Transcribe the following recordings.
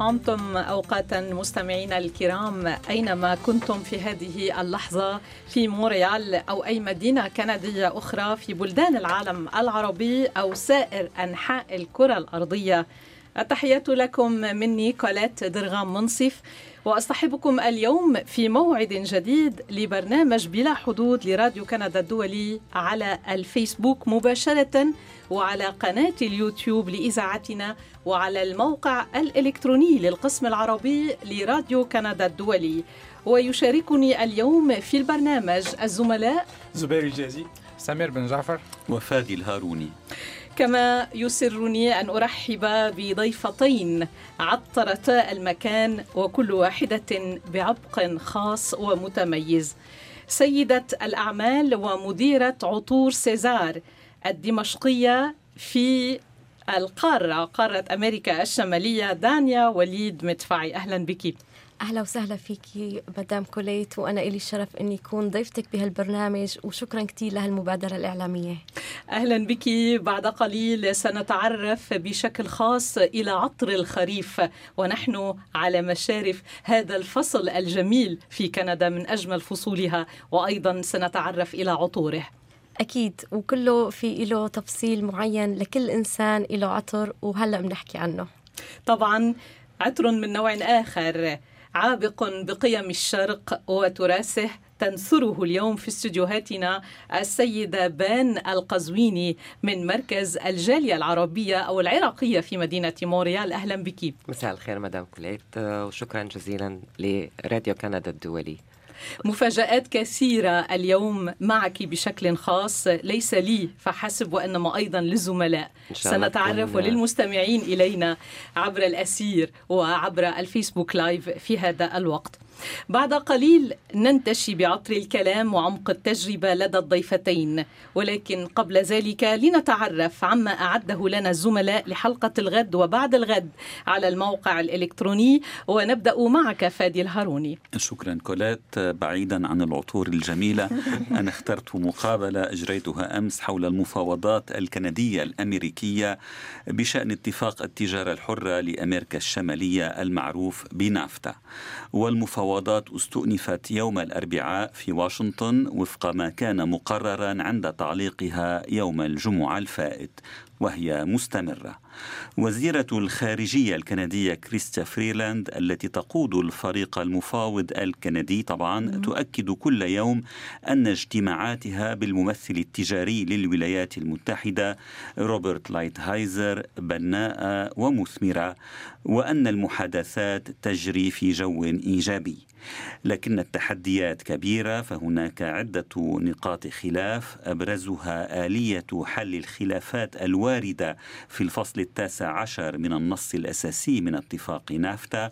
عمتم أوقاتا مستمعينا الكرام أينما كنتم في هذه اللحظة في مونريال أو أي مدينة كندية أخرى في بلدان العالم العربي أو سائر أنحاء الكرة الأرضية. التحيات لكم مني كولات درغام منصف. وأصطحبكم اليوم في موعد جديد لبرنامج بلا حدود لراديو كندا الدولي على الفيسبوك مباشرة وعلى قناة اليوتيوب لإذاعتنا وعلى الموقع الإلكتروني للقسم العربي لراديو كندا الدولي. ويشاركني اليوم في البرنامج الزملاء زبير الجازي. سمير بن جعفر. وفادي الهاروني. كما يسرني أن أرحب بضيفتين عطرتا المكان وكل واحدة بعبق خاص ومتميز. سيدة الأعمال ومديرة عطور سيزار الدمشقية في القارة قارة أمريكا الشمالية. دانيا وليد مدفعي أهلا بك. أهلا وسهلا فيكي مدام كوليت وأنا إلي الشرف إني أكون ضيفتك بهالبرنامج وشكرا كثير لهالمبادرة الإعلامية. أهلا بك. بعد قليل سنتعرف بشكل خاص إلى عطر الخريف ونحن على مشارف هذا الفصل الجميل في كندا من أجمل فصولها وأيضا سنتعرف إلى عطوره. أكيد وكله في له تفصيل معين لكل إنسان له عطر وهلأ بنحكي عنه. طبعا عطر من نوع آخر. عابق بقيم الشرق وتراثه تنثره اليوم في استديوهاتنا السيدة بان القزويني من مركز الجالية العربية أو العراقية في مدينة مونريال. أهلا بك. مساء الخير مدام كوليت. وشكرا جزيلا لراديو كندا الدولي. مفاجآت كثيرة اليوم معك بشكل خاص. ليس لي فحسب وإنما أيضا للزملاء. سنتعرف للمستمعين إلينا عبر الأسير وعبر الفيسبوك لايف في هذا الوقت. بعد قليل ننتشي بعطر الكلام وعمق التجربة لدى الضيفتين. ولكن قبل ذلك لنتعرف عما أعده لنا الزملاء لحلقة الغد وبعد الغد على الموقع الإلكتروني. ونبدأ معك فادي الهاروني. شكرا كولات. بعيدا عن العطور الجميلة أنا اخترت مقابلة أجريتها أمس حول المفاوضات الكندية الأمريكية بشأن اتفاق التجارة الحرة لأمريكا الشمالية المعروف بنافتا. والمفاوضات المفاوضات استؤنفت يوم الأربعاء في واشنطن وفق ما كان مقررا عند تعليقها يوم الجمعة الفائت وهي مستمرة. وزيرة الخارجية الكندية كريستا فريلاند التي تقود الفريق المفاوض الكندي طبعا تؤكد كل يوم أن اجتماعاتها بالممثل التجاري للولايات المتحدة روبرت لايتهايزر بناءة ومثمرة وأن المحادثات تجري في جو إيجابي. لكن التحديات كبيرة فهناك عدة نقاط خلاف أبرزها آلية حل الخلافات الواردة في الفصل التاسع عشر من النص الأساسي من اتفاق نافتا.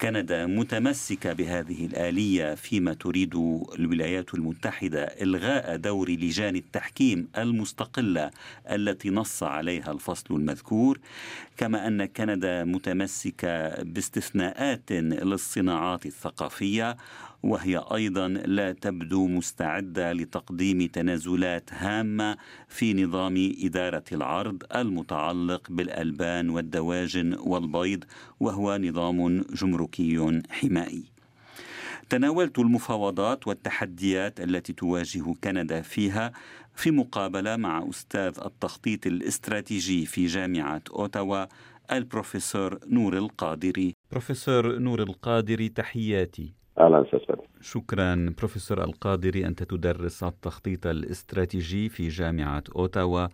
كندا متمسكة بهذه الآلية فيما تريد الولايات المتحدة إلغاء دور لجان التحكيم المستقلة التي نص عليها الفصل المذكور. كما أن كندا متمسكة باستثناءات للصناعات الثقافية وهي أيضا لا تبدو مستعدة لتقديم تنازلات هامة في نظام إدارة العرض المتعلق بالألبان والدواجن والبيض وهو نظام جمركي حمائي. تناولت المفاوضات والتحديات التي تواجه كندا فيها في مقابلة مع أستاذ التخطيط الاستراتيجي في جامعة أوتاوا البروفيسور نور القادري. بروفيسور نور القادري تحياتي. أهلا أستاذ شكرا بروفيسور القادري أنت تدرس التخطيط الاستراتيجي في جامعة أوتاوا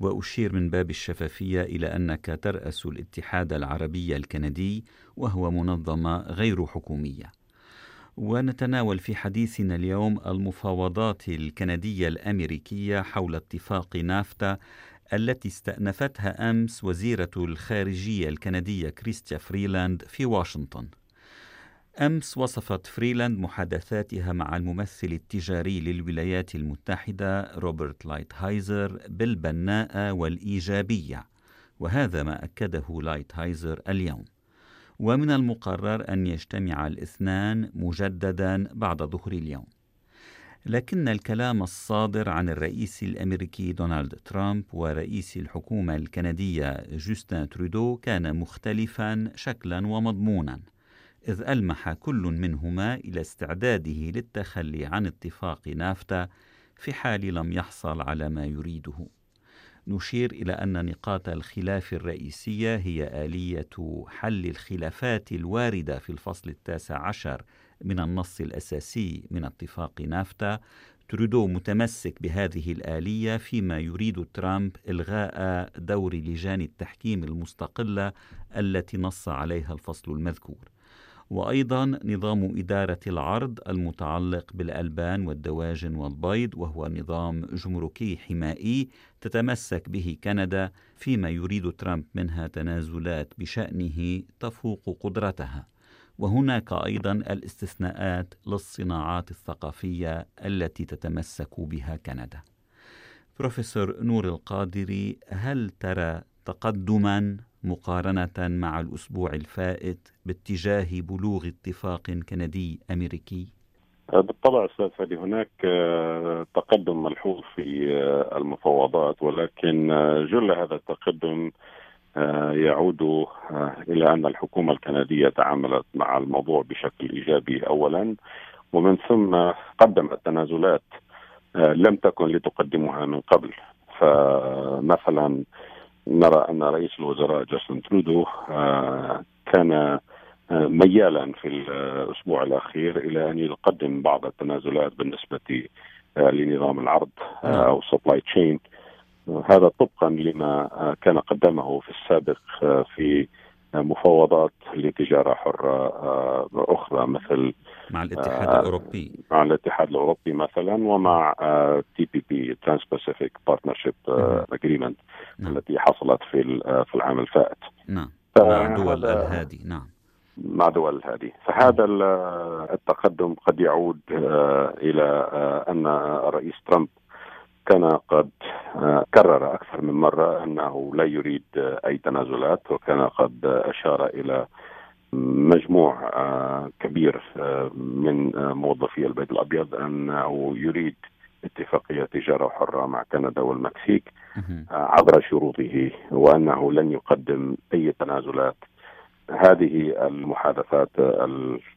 وأشير من باب الشفافية إلى أنك ترأس الاتحاد العربي الكندي وهو منظمة غير حكومية ونتناول في حديثنا اليوم المفاوضات الكندية الأمريكية حول اتفاق نافتا التي استأنفتها أمس وزيرة الخارجية الكندية كريستيا فريلاند في واشنطن. أمس وصفت فريلاند محادثاتها مع الممثل التجاري للولايات المتحدة روبرت لايتهايزر بالبناءة والإيجابية وهذا ما أكده لايتهايزر اليوم. ومن المقرر أن يجتمع الاثنان مجددا بعد ظهر اليوم. لكن الكلام الصادر عن الرئيس الأمريكي دونالد ترامب ورئيس الحكومة الكندية جوستن ترودو كان مختلفا شكلا ومضمونا. إذ ألمح كل منهما إلى استعداده للتخلي عن اتفاق نافتا في حال لم يحصل على ما يريده نشير إلى أن نقاط الخلاف الرئيسية هي آلية حل الخلافات الواردة في الفصل التاسع عشر من النص الأساسي من اتفاق نافتا ترودو متمسك بهذه الآلية فيما يريد ترامب إلغاء دور لجان التحكيم المستقلة التي نص عليها الفصل المذكور. وأيضا نظام إدارة العرض المتعلق بالألبان والدواجن والبيض وهو نظام جمركي حمائي تتمسك به كندا فيما يريد ترامب منها تنازلات بشأنه تفوق قدرتها وهناك أيضا الاستثناءات للصناعات الثقافية التي تتمسك بها كندا. بروفيسور نور القادري هل ترى تقدما مقارنة مع الأسبوع الفائت باتجاه بلوغ اتفاق كندي أمريكي؟ بالطبع أستاذ فادي هناك آه، تقدم ملحوظ في آه، المفاوضات ولكن آه، جل هذا التقدم آه، يعود آه، إلى أن الحكومة الكندية تعاملت مع الموضوع بشكل إيجابي اولا ومن ثم قدمت تنازلات آه، لم تكن لتقدمها من قبل فمثلا نرى أن رئيس الوزراء جاستن ترودو كان ميالا في الأسبوع الأخير إلى أن يقدم بعض التنازلات بالنسبة لنظام العرض نعم. أو supply chain هذا طبقا لما كان قدمه في السابق في مفاوضات لتجارة حرة أخرى مثل مع الاتحاد الأوروبي. مع الاتحاد الأوروبي مثلا ومع TPP Trans-Pacific Partnership Agreement التي حصلت في في العام الفائت نعم. مع دول الهادي. نعم. مع دول الهادي فهذا التقدم قد يعود إلى أن الرئيس ترامب كان قد آه، كرر أكثر من مرة أنه لا يريد أي تنازلات وكان قد أشار إلى مجموع آه، كبير آه، من موظفي البيت الأبيض أنه يريد اتفاقية تجارة حرة مع كندا والمكسيك عبر شروطه وأنه لن يقدم أي تنازلات. هذه المحادثات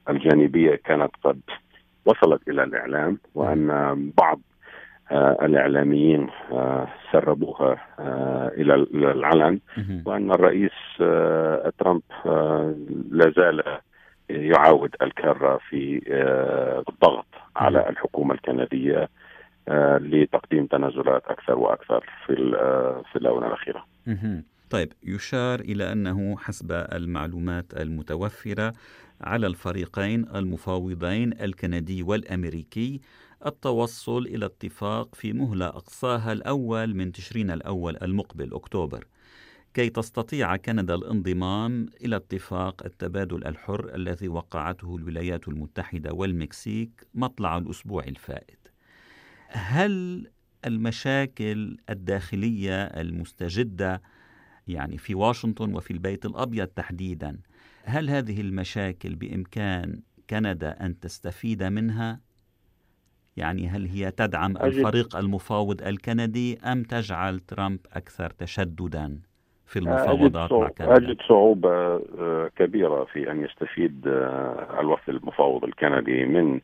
الجانبية كانت قد وصلت إلى الإعلام وأن بعض آه، الإعلاميين آه، سربوها آه، إلى العلن. وأن الرئيس ترامب لا زال يعاود الكره في الضغط على الحكومة الكندية لتقديم تنازلات أكثر وأكثر في في الآونة الأخيرة. طيب يشار إلى أنه حسب المعلومات المتوفرة على الفريقين المفاوضين الكندي والأمريكي التوصل إلى اتفاق في مهلة أقصاها الأول من تشرين الأول المقبل أكتوبر. كي تستطيع كندا الانضمام إلى اتفاق التبادل الحر الذي وقعته الولايات المتحدة والمكسيك مطلع الأسبوع الفائت. هل المشاكل الداخلية المستجدة يعني في واشنطن وفي البيت الأبيض تحديدا هل هذه المشاكل بإمكان كندا أن تستفيد منها؟ يعني هل هي تدعم الفريق المفاوض الكندي أم تجعل ترامب أكثر تشددا في المفاوضات مع كندا؟ أجد صعوبة آه، كبيرة في أن يستفيد آه، الوفد المفاوض الكندي من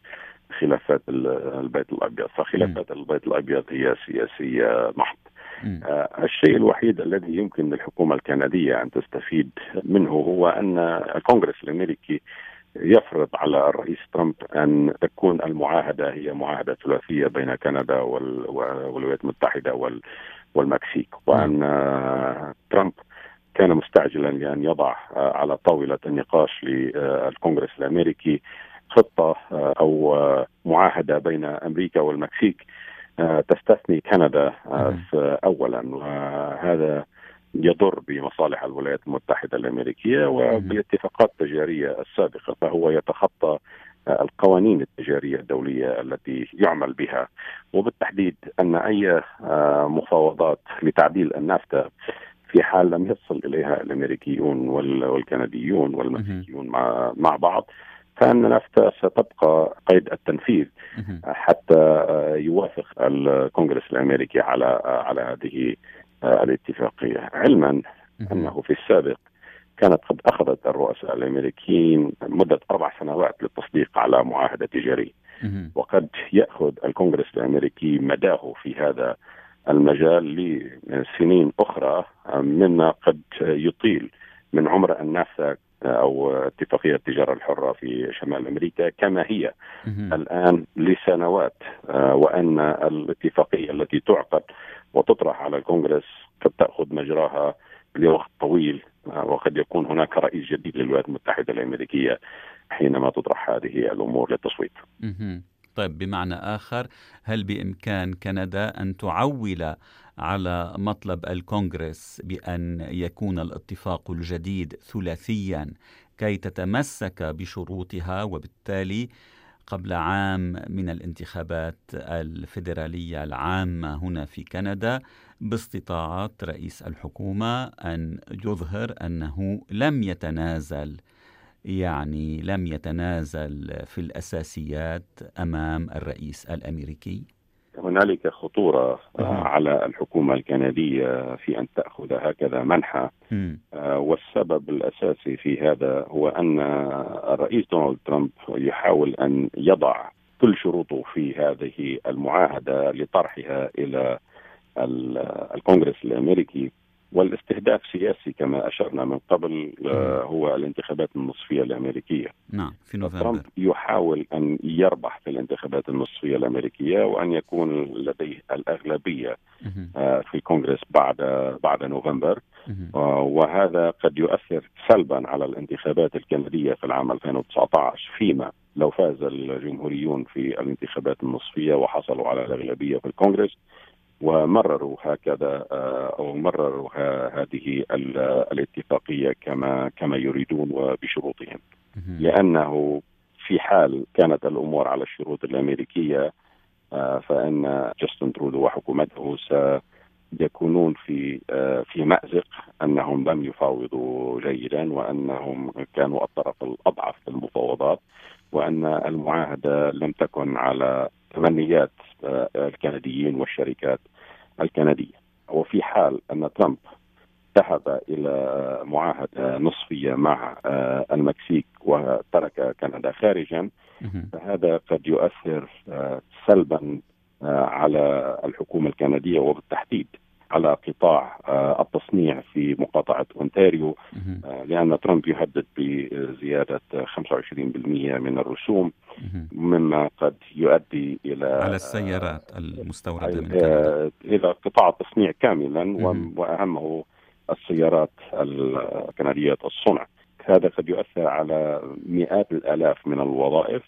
خلافات البيت الأبيض فخلافات م. البيت الأبيض هي سياسية محض آه الشيء الوحيد الذي يمكن للحكومة الكندية أن تستفيد منه هو أن الكونغرس الأمريكي يفرض على الرئيس ترامب أن تكون المعاهدة هي معاهدة ثلاثية بين كندا والولايات المتحدة والمكسيك وأن ترامب كان مستعجلا لأن يضع على طاولة النقاش للكونغرس الأمريكي خطة أو معاهدة بين أمريكا والمكسيك تستثني كندا اولا وهذا يضر بمصالح الولايات المتحدة الأمريكية وبالاتفاقات التجاريه السابقة فهو يتخطى القوانين التجارية الدولية التي يعمل بها. وبالتحديد أن أي مفاوضات لتعديل النافتا في حال لم يصل إليها الأمريكيون والكنديون والمكسيكيون مع مع بعض فإن نافتا ستبقى قيد التنفيذ. حتى يوافق الكونغرس الأمريكي على على هذه الاتفاقية علما أنه في السابق كانت قد أخذت الرؤساء الأمريكيين مدة أربع سنوات للتصديق على معاهدة تجاريه وقد يأخذ الكونغرس الأمريكي مداه في هذا المجال لسنين أخرى مما قد يطيل من عمر النافتا أو اتفاقية التجارة الحرة في شمال أمريكا كما هي الآن لسنوات وأن الاتفاقية التي تعقد وتطرح على الكونغرس قد تأخذ مجراها لوقت طويل وقد يكون هناك رئيس جديد للولايات المتحدة الأمريكية حينما تطرح هذه الأمور للتصويت. طيب بمعنى آخر هل بإمكان كندا أن تعول على مطلب الكونغرس بأن يكون الاتفاق الجديد ثلاثيا كي تتمسك بشروطها وبالتالي قبل عام من الانتخابات الفيدرالية العامة هنا في كندا باستطاعه رئيس الحكومة أن يظهر أنه لم يتنازل يعني لم يتنازل في الأساسيات أمام الرئيس الأمريكي. هنالك خطورة على الحكومة الكندية في أن تأخذ هكذا منحى والسبب الأساسي في هذا هو أن الرئيس دونالد ترامب يحاول أن يضع كل شروطه في هذه المعاهدة لطرحها إلى الكونغرس الأمريكي. والاستهداف سياسي كما أشرنا من قبل آه، هو الانتخابات النصفية الأمريكية. نعم في نوفمبر. ترامب يحاول أن يربح في الانتخابات النصفية الأمريكية وأن يكون لديه الأغلبية آه، في الكونغرس بعد بعد نوفمبر. آه، وهذا قد يؤثر سلبا على الانتخابات الكندية في العام 2019 فيما لو فاز الجمهوريون في الانتخابات النصفية وحصلوا على الأغلبية في الكونغرس. ومرروا هكذا آه، أو مرروا هذه الاتفاقية كما كما يريدون وبشروطهم. لأنه في حال كانت الأمور على الشروط الأمريكية آه، فإن جاستن ترودو وحكومته سيكونون في آه، في مأزق أنهم لم يفاوضوا جيدا وأنهم كانوا الطرف الأضعف في المفاوضات وأن المعاهدة لم تكن على تمنيات الكنديين والشركات الكندية. وفي حال أن ترامب ذهب إلى معاهدة نصفية مع آه، المكسيك وترك كندا خارجا فهذا قد يؤثر آه، سلبا آه، على الحكومة الكندية وبالتحديد. على قطاع آه، التصنيع في مقاطعة أونتاريو. آه، لأن ترامب يهدد بزيادة 25% من الرسوم مما قد يؤدي إلى على السيارات المستوردة من آه، إلى قطاع التصنيع كاملا وأهمه السيارات الكندية الصنع. هذا قد يؤثر على مئات الآلاف من الوظائف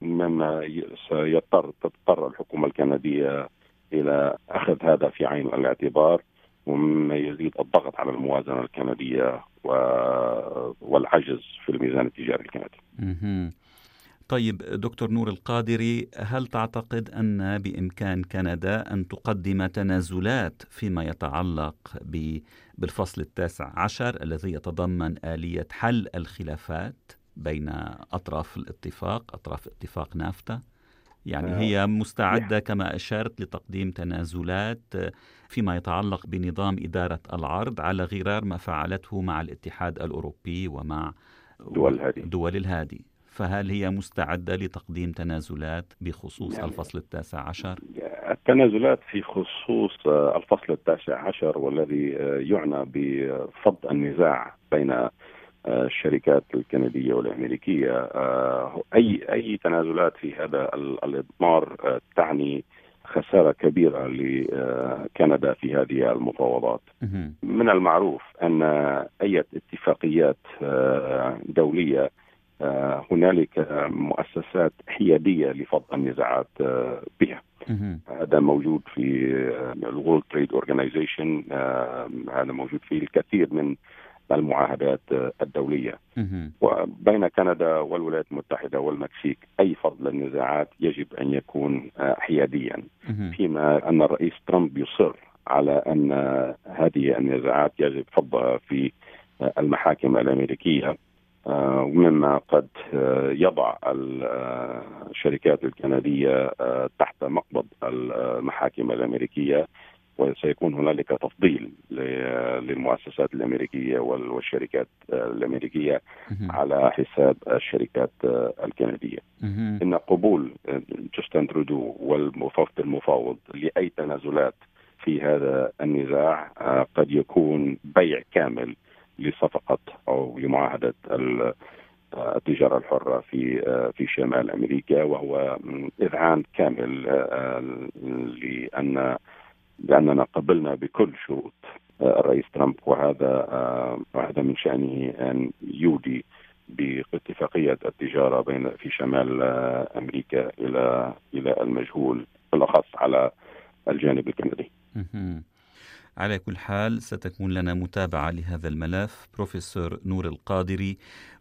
مما سيضطر تضطر الحكومة الكندية إلى اخذ هذا في عين الاعتبار ومما يزيد الضغط على الموازنة الكندية والعجز في الميزان التجاري الكندي. طيب دكتور نور القادري هل تعتقد أن بإمكان كندا أن تقدم تنازلات فيما يتعلق بالفصل التاسع عشر الذي يتضمن آلية حل الخلافات بين أطراف الاتفاق أطراف اتفاق نافتا؟ يعني آه. هي مستعدة كما أشرت لتقديم تنازلات فيما يتعلق بنظام إدارة العرض على غرار ما فعلته مع الاتحاد الأوروبي ومع دول الهادي دول الهادي فهل هي مستعدة لتقديم تنازلات بخصوص يعني الفصل التاسع عشر؟ التنازلات في خصوص الفصل التاسع عشر والذي يعنى بفض النزاع بين الشركات الكندية والأمريكية آه، أي أي تنازلات في هذا الإضمار آه، تعني خسارة كبيرة لكندا في هذه المفاوضات. من المعروف أن أي اتفاقيات آه، دولية هنالك مؤسسات حيادية لفض النزاعات بها. هذا موجود في ال World Trade Organization هذا موجود في الكثير من المعاهدات الدولية. وبين كندا والولايات المتحدة والمكسيك أي فض النزاعات يجب أن يكون حياديا. فيما أن الرئيس ترامب يصر على أن هذه النزاعات يجب فضها في المحاكم الأمريكية ومما قد يضع الشركات الكندية تحت مقبض المحاكم الأمريكية. وسيكون هنالك تفضيل للمؤسسات الأمريكية والشركات الأمريكية على حساب الشركات الكندية. إن قبول جاستن ترودو والمفوض المفاوض لأي تنازلات في هذا النزاع قد يكون بيع كامل لصفقة أو لمعاهدة التجارة الحرة في في شمال أمريكا وهو إذعان كامل لأن لأننا قبلنا بكل شروط آه، الرئيس ترامب وهذا آه، وهذا من شأنه أن يودي باتفاقية التجارة بين في شمال آه، أمريكا إلى إلى المجهول بالأخص على الجانب الكندي. على كل حال ستكون لنا متابعة لهذا الملف. بروفيسور نور القادري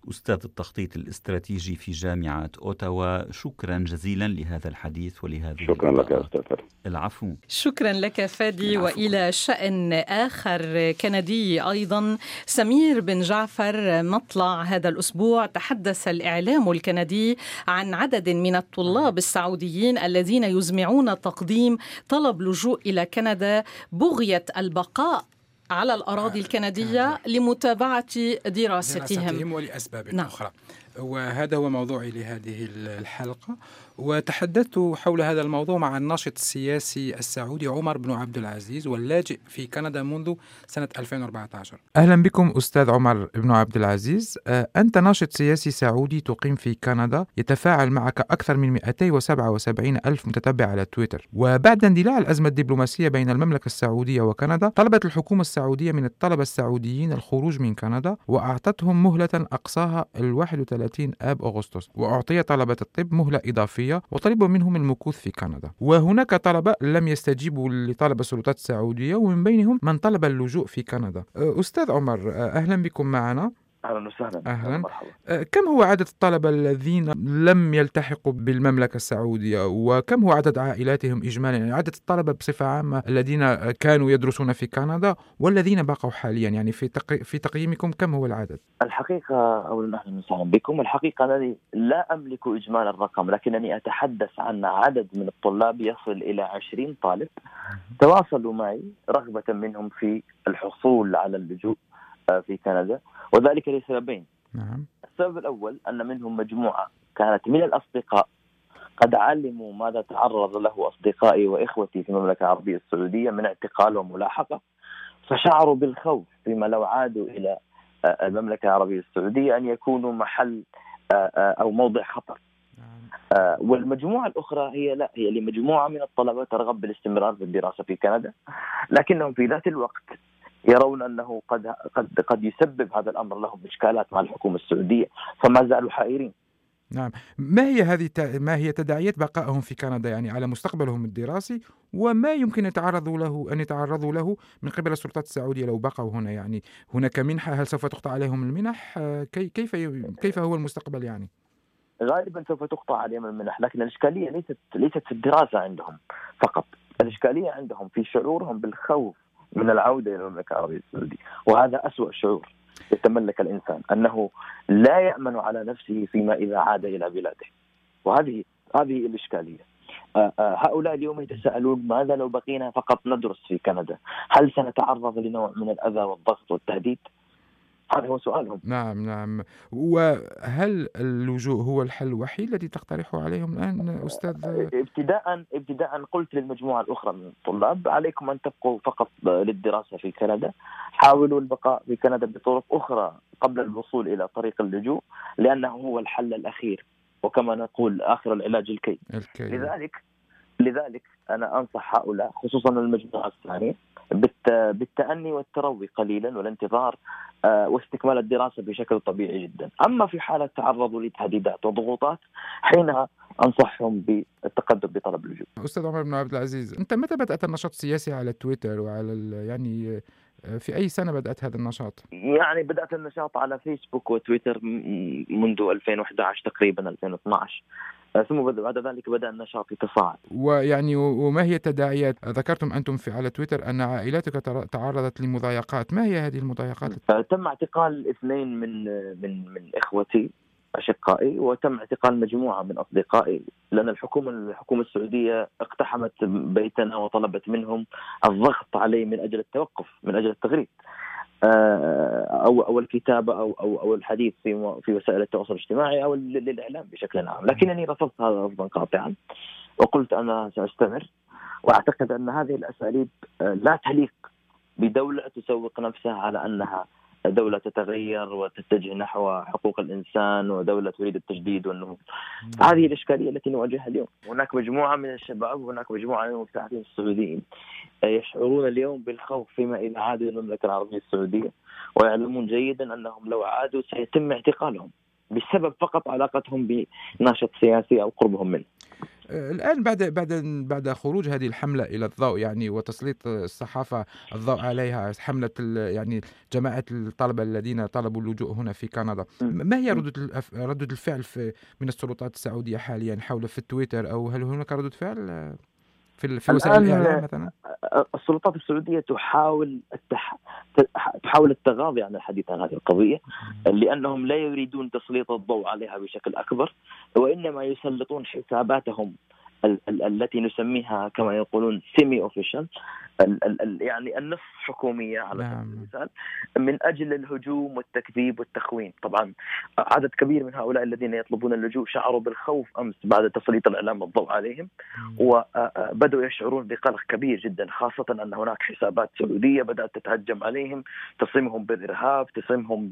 أستاذ التخطيط الاستراتيجي في جامعة أوتاوا شكرا جزيلا لهذا الحديث ولهذه شكرا لك أستاذ العفو. شكرا لك فادي العفو. وإلى شأن آخر كندي أيضا سمير بن جعفر مطلع هذا الأسبوع. تحدث الإعلام الكندي عن عدد من الطلاب السعوديين الذين يزمعون تقديم طلب لجوء إلى كندا. بغية البقاء على الأراضي الكندية لمتابعة دراستهم, دراستهم ولأسباب نعم. أخرى. وهذا هو موضوعي لهذه الحلقة. وتحدثت حول هذا الموضوع مع الناشط السياسي السعودي عمر بن عبد العزيز واللاجئ في كندا منذ سنة 2014 أهلا بكم أستاذ عمر بن عبد العزيز. آه، أنت ناشط سياسي سعودي تقيم في كندا يتفاعل معك أكثر من 277 ألف متتبع على تويتر. وبعد اندلاع الأزمة الدبلوماسية بين المملكة السعودية وكندا طلبت الحكومة السعودية من الطلبة السعوديين الخروج من كندا وأعطتهم مهلة أقصاها ال 31 آب أغسطس. وأعطي طلبة الطب مهلة إضافية السعودية وطلبوا منهم المكوث في كندا. وهناك طلبة لم يستجيبوا لطلب السلطات السعودية ومن بينهم من طلب اللجوء في كندا. أستاذ عمر أهلا بكم معنا. أهلا وسهلا. أهلا. مرحبا. أه، كم هو عدد الطلبة الذين لم يلتحقوا بالمملكة السعودية؟ وكم هو عدد عائلاتهم اجمالا؟ يعني عدد الطلبة بصفة عامة الذين كانوا يدرسون في كندا والذين بقوا حاليا؟ يعني في تقي... في تقييمكم كم هو العدد؟ الحقيقة اولا أهلا وسهلا بكم. الحقيقة انني لا أملك إجمال الرقم لكنني أتحدث عن عدد من الطلاب يصل إلى 20 طالب. تواصلوا معي رغبة منهم في الحصول على اللجوء. في كندا وذلك لسببين نعم. السبب الأول أن منهم مجموعة كانت من الأصدقاء قد علموا ماذا تعرض له أصدقائي وإخوتي في المملكة العربية السعودية من اعتقال وملاحقة فشعروا بالخوف فيما لو عادوا إلى آه، المملكة العربية السعودية أن يكونوا محل آه، أو موضع خطر نعم. والمجموعة الأخرى هي لا هي لمجموعة من الطلبة ترغب بالاستمرار في الدراسة في كندا لكنهم في ذات الوقت يرون أنه قد قد قد يسبب هذا الأمر لهم إشكالات مع الحكومة السعودية فما زالوا حائرين. نعم، ما هي هذه ما هي تداعيات بقائهم في كندا يعني على مستقبلهم الدراسي وما يمكن يتعرضوا له أن يتعرضوا له من قبل السلطات السعودية لو بقوا هنا يعني هناك منحة هل سوف تقطع عليهم المنح؟ كيف كيف هو المستقبل يعني؟ غالبا سوف تقطع عليهم المنح لكن الإشكالية ليست ليست في الدراسة عندهم فقط، الإشكالية عندهم في شعورهم بالخوف من العودة إلى المملكة العربية السعودية. وهذا أسوأ شعور يتملك الإنسان أنه لا يأمن على نفسه فيما إذا عاد إلى بلاده. وهذه هذه الإشكالية. آه، آه، هؤلاء اليوم يتساءلون ماذا لو بقينا فقط ندرس في كندا؟ هل سنتعرض لنوع من الأذى والضغط والتهديد؟ هذا هو سؤالهم. نعم نعم. وهل اللجوء هو الحل الوحيد الذي تقترحه عليهم الآن أستاذ؟ ابتداء ابتداء قلت للمجموعة الأخرى من الطلاب عليكم أن تبقوا فقط للدراسة في كندا. حاولوا البقاء في كندا بطرق أخرى قبل الوصول إلى طريق اللجوء لأنه هو الحل الأخير وكما نقول آخر العلاج الكي, الكي. لذلك لذلك أنا أنصح هؤلاء خصوصا المجموعة الثانية بالتأني والتروي قليلا والانتظار آه، واستكمال الدراسة بشكل طبيعي جدا أما في حالة تعرضوا لتهديدات وضغوطات حينها أنصحهم بالتقدم بطلب اللجوء. أستاذ عمر بن عبد العزيز، أنت متى بدأت النشاط السياسي على تويتر وعلى يعني في أي سنة بدأت هذا النشاط؟ يعني بدأت النشاط على فيسبوك وتويتر منذ 2011 تقريبا 2012 ثم بعد ذلك بدأ النشاط يتصاعد. ويعني وما هي التداعيات؟ ذكرتم أنتم في على تويتر أن عائلتك تعرضت لمضايقات، ما هي هذه المضايقات؟ تم اعتقال اثنين من من من إخوتي أشقائي وتم اعتقال مجموعة من أصدقائي لأن الحكومة الحكومة السعودية اقتحمت بيتنا وطلبت منهم الضغط علي من أجل التوقف من أجل التغريد. آه، أو أو الكتابة أو أو أو الحديث في في وسائل التواصل الاجتماعي أو للإعلام بشكل عام، لكنني رفضت هذا رفضا قاطعا وقلت أنا سأستمر وأعتقد أن هذه الأساليب آه، لا تليق بدولة تسوق نفسها على أنها دولة تتغير وتتجه نحو حقوق الإنسان ودولة تريد التجديد والنهوض هذه الإشكالية التي نواجهها اليوم. هناك مجموعة من الشباب وهناك مجموعة من المبتعثين السعوديين يشعرون اليوم بالخوف فيما إذا عادوا إلى المملكة العربية السعودية ويعلمون جيدا أنهم لو عادوا سيتم اعتقالهم بسبب فقط علاقتهم بناشط سياسي أو قربهم منه. الآن بعد بعد بعد خروج هذه الحملة إلى الضوء يعني وتسليط الصحافة الضوء عليها حملة يعني جماعة الطلبة الذين طلبوا اللجوء هنا في كندا. ما هي ردود ردود الفعل من السلطات السعودية حاليا حول في التويتر؟ أو هل هناك ردود فعل؟ في في وسائل الإعلام مثلا؟ السلطات السعودية تحاول التح... تحاول التغاضي عن الحديث عن هذه القضية لأنهم لا يريدون تسليط الضوء عليها بشكل أكبر وإنما يسلطون حساباتهم التي نسميها كما يقولون سيمي اوفيشال يعني النصف حكومية على سبيل نعم. المثال. من أجل الهجوم والتكذيب والتخوين، طبعا عدد كبير من هؤلاء الذين يطلبون اللجوء شعروا بالخوف أمس بعد تسليط الإعلام الضوء عليهم. وبداوا يشعرون بقلق كبير جدا خاصة أن هناك حسابات سعودية بدأت تتهجم عليهم. تصمهم بالإرهاب، تصمهم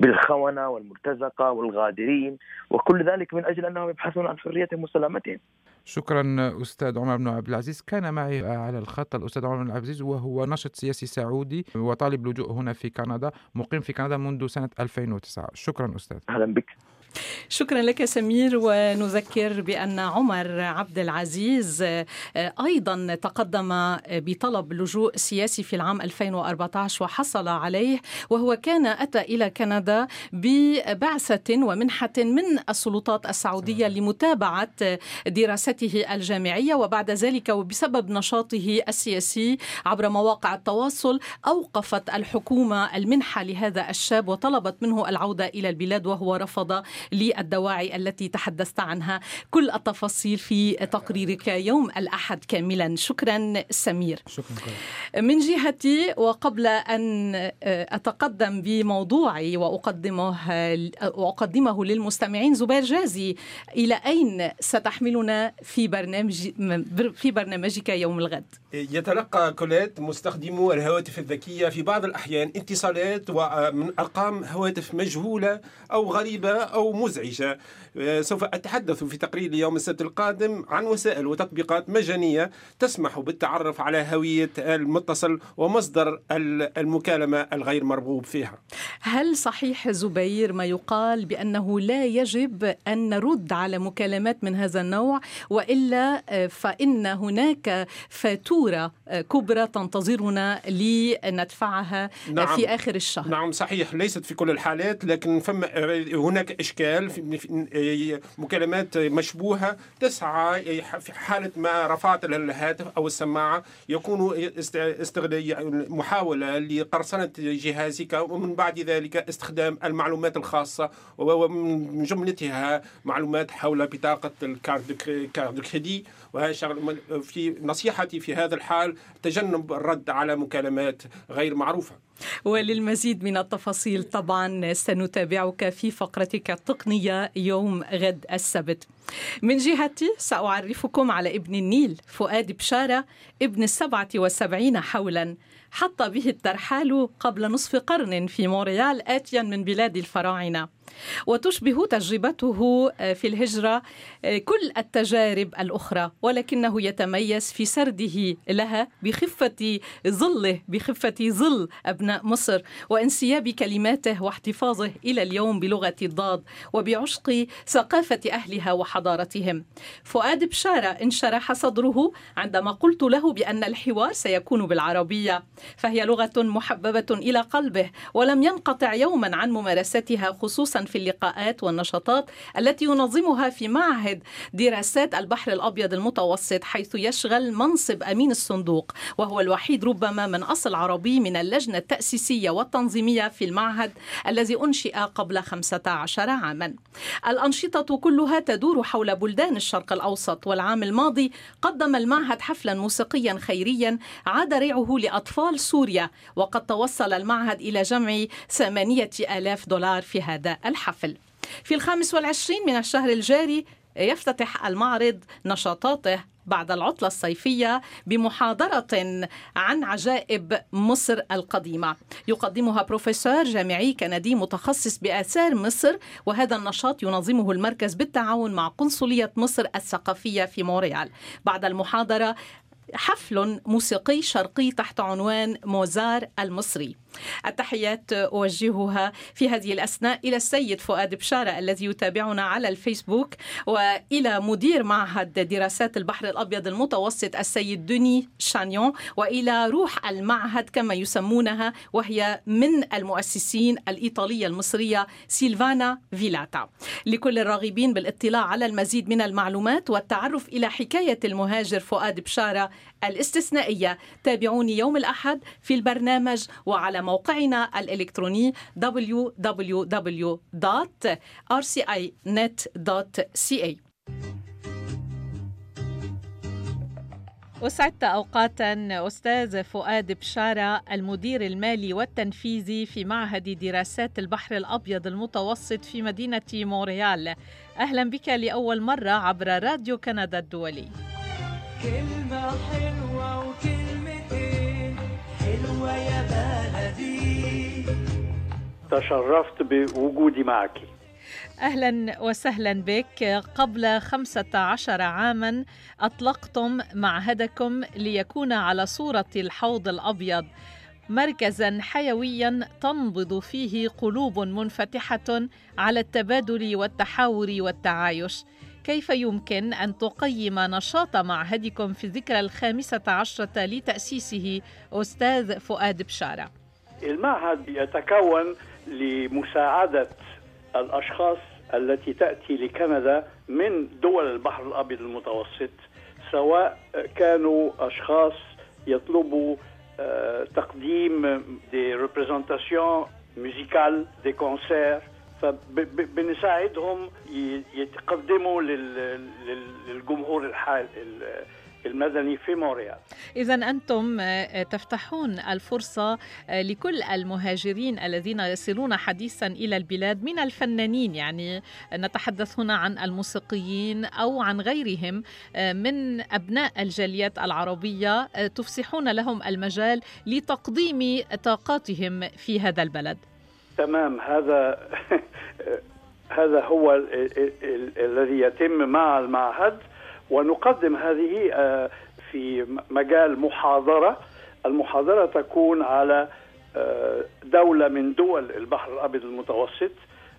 بالخونة والمرتزقة والغادرين. وكل ذلك من أجل أنهم يبحثون عن حريتهم وسلامتهم. شكرا أستاذ عمر بن عبد العزيز. كان معي على الخط الأستاذ عمر بن عبد العزيز وهو ناشط سياسي سعودي وطالب لجوء هنا في كندا مقيم في كندا منذ سنة 2009 شكرا أستاذ. أهلا بك. شكرا لك سمير ونذكر بأن عمر عبد العزيز آه، أيضا تقدم بطلب لجوء سياسي في العام 2014 وحصل عليه وهو كان أتى إلى كندا ببعثة ومنحة من السلطات السعودية لمتابعة دراسته الجامعية وبعد ذلك وبسبب نشاطه السياسي عبر مواقع التواصل أوقفت الحكومة المنحة لهذا الشاب وطلبت منه العودة إلى البلاد وهو رفض للدواعي التي تحدثت عنها. كل التفاصيل في تقريرك يوم الأحد كاملا. شكرا سمير. شكرا من جهتي وقبل أن أتقدم بموضوعي وأقدمه وأقدمه للمستمعين زبير جازي إلى أين ستحملنا في برنامج في برنامجك يوم الغد؟ يتلقى كوليت مستخدمو الهواتف الذكية في بعض الأحيان اتصالات من أرقام هواتف مجهولة أو غريبة أو مزعجة آه، سوف أتحدث في تقرير اليوم السبت القادم عن وسائل وتطبيقات مجانية تسمح بالتعرف على هوية المتصل ومصدر المكالمة الغير مرغوب فيها. هل صحيح زبير ما يقال بأنه لا يجب أن نرد على مكالمات من هذا النوع؟ وإلا آه، فإن هناك فاتورة آه، كبرى تنتظرنا لندفعها نعم في آخر الشهر. نعم صحيح ليست في كل الحالات لكن فما هناك إشكال مكالمات مشبوهة تسعى في حالة ما رفعت الهاتف أو السماعة يكون محاولة لقرصنة جهازك ومن بعد ذلك استخدام المعلومات الخاصة ومن جملتها معلومات حول بطاقة الكارد كريدي. في نصيحتي في هذا الحال تجنب الرد على مكالمات غير معروفة. وللمزيد من التفاصيل طبعا سنتابعك في فقرتك التقنية يوم غد السبت. من جهتي سأعرفكم على ابن النيل فؤاد بشارة ابن السبعة والسبعين حولا. حط به الترحال قبل نصف قرن في مونريال آتيا من بلاد الفراعنة. وتشبه تجربته آه، في الهجرة آه، كل التجارب الأخرى ولكنه يتميز في سرده لها بخفة ظله بخفة ظل أبناء مصر وانسياب كلماته واحتفاظه إلى اليوم بلغة الضاد وبعشق ثقافة أهلها وحضارتهم. فؤاد بشارة انشرح صدره عندما قلت له بأن الحوار سيكون بالعربية. فهي لغة محببة إلى قلبه ولم ينقطع يوما عن ممارستها خصوصا في اللقاءات والنشاطات التي ينظمها في معهد دراسات البحر الأبيض المتوسط حيث يشغل منصب أمين الصندوق وهو الوحيد ربما من أصل عربي من اللجنة التأسيسية والتنظيمية في المعهد الذي أنشئ قبل 15 عاما. الأنشطة كلها تدور حول بلدان الشرق الأوسط والعام الماضي قدم المعهد حفلا موسيقيا خيريا عاد ريعه لأطفال سوريا وقد توصل المعهد إلى جمع ثمانية آلاف دولار في هذا الحفل. في الخامس والعشرين من الشهر الجاري يفتتح المعرض نشاطاته بعد العطلة الصيفية بمحاضرة عن عجائب مصر القديمة. يقدمها بروفيسور جامعي كندي متخصص بآثار مصر وهذا النشاط ينظمه المركز بالتعاون مع قنصلية مصر الثقافية في مونريال. بعد المحاضرة حفل موسيقي شرقي تحت عنوان موزار المصري. التحيات أوجهها في هذه الأثناء إلى السيد فؤاد بشارة الذي يتابعنا على الفيسبوك وإلى مدير معهد دراسات البحر الأبيض المتوسط السيد دوني شانيون وإلى روح المعهد كما يسمونها وهي من المؤسسين الإيطالية المصرية سيلفانا فيلاتا. لكل الراغبين بالاطلاع على المزيد من المعلومات والتعرف إلى حكاية المهاجر فؤاد بشارة الاستثنائية. تابعوني يوم الأحد في البرنامج وعلى موقعنا الإلكتروني www.rcinet.ca أسعدت أوقاتا أستاذ فؤاد بشارة المدير المالي والتنفيذي في معهد دراسات البحر الأبيض المتوسط في مدينة مونريال. أهلا بك لأول مرة عبر راديو كندا الدولي. كلمة حلوة وكلمتين حلوة يا بلدي. تشرفت بوجودي معك. أهلا وسهلا بك. قبل خمسة عشر عاما أطلقتم معهدكم ليكون على صورة الحوض الأبيض مركزا حيويا تنبض فيه قلوب منفتحة على التبادل والتحاور والتعايش. كيف يمكن أن تقيم نشاط معهدكم في الذكرى الخامسة عشرة لتأسيسه أستاذ فؤاد بشارة؟ المعهد يتكون لمساعدة الأشخاص التي تأتي لكندا من دول البحر الأبيض المتوسط سواء كانوا أشخاص يطلبوا آه، تقديم des représentations musicales, des concerts فبنساعدهم يتقدموا للجمهور الحال المدني في موريال. إذا أنتم آه، تفتحون الفرصة آه، لكل المهاجرين الذين يصلون حديثا إلى البلاد من الفنانين. يعني نتحدث هنا عن الموسيقيين أو عن غيرهم آه، من أبناء الجاليات العربية تفسحون لهم المجال لتقديم طاقاتهم في هذا البلد. تمام هذا هذا هو الذي يتم مع المعهد. ونقدم هذه آه، في مجال محاضرة. المحاضرة تكون على آه، دولة من دول البحر الأبيض المتوسط.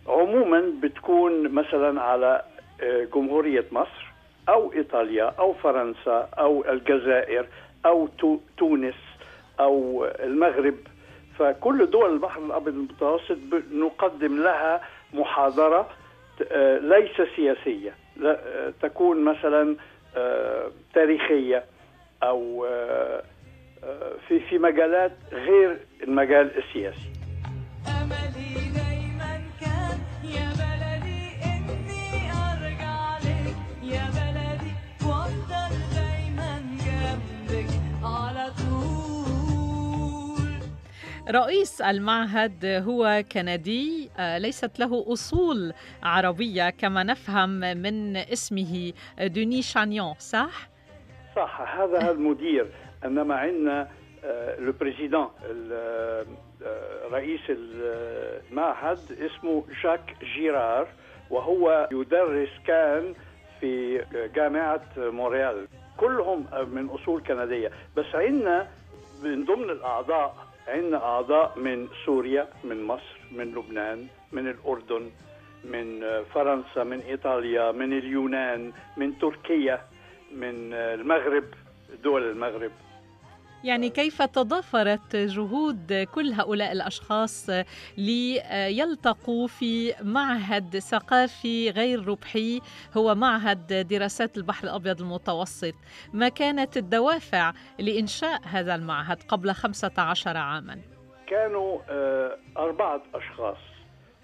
عموما بتكون مثلا على آه، جمهورية مصر أو إيطاليا أو فرنسا أو الجزائر أو تونس أو المغرب. فكل دول البحر الأبيض المتوسط نقدم لها محاضرة آه، ليس سياسية آه، تكون مثلا آه، تاريخية أو في في مجالات غير المجال السياسي. رئيس المعهد هو كندي آه، ليست له أصول عربية كما نفهم من اسمه. دوني شانيون صح؟ صح هذا المدير إنما عندنا le président رئيس المعهد اسمه جاك جيرار وهو يدرس كان في جامعة مونريال. كلهم من أصول كندية. بس عندنا من ضمن الأعضاء عندنا أعضاء من سوريا من مصر من لبنان من الأردن من فرنسا من إيطاليا من اليونان من تركيا من المغرب دول المغرب. يعني كيف تضافرت جهود كل هؤلاء الأشخاص ليلتقوا في معهد ثقافي غير ربحي؟ هو معهد دراسات البحر الأبيض المتوسط. ما كانت الدوافع لإنشاء هذا المعهد قبل 15 عاما؟ كانوا آه، أربعة أشخاص.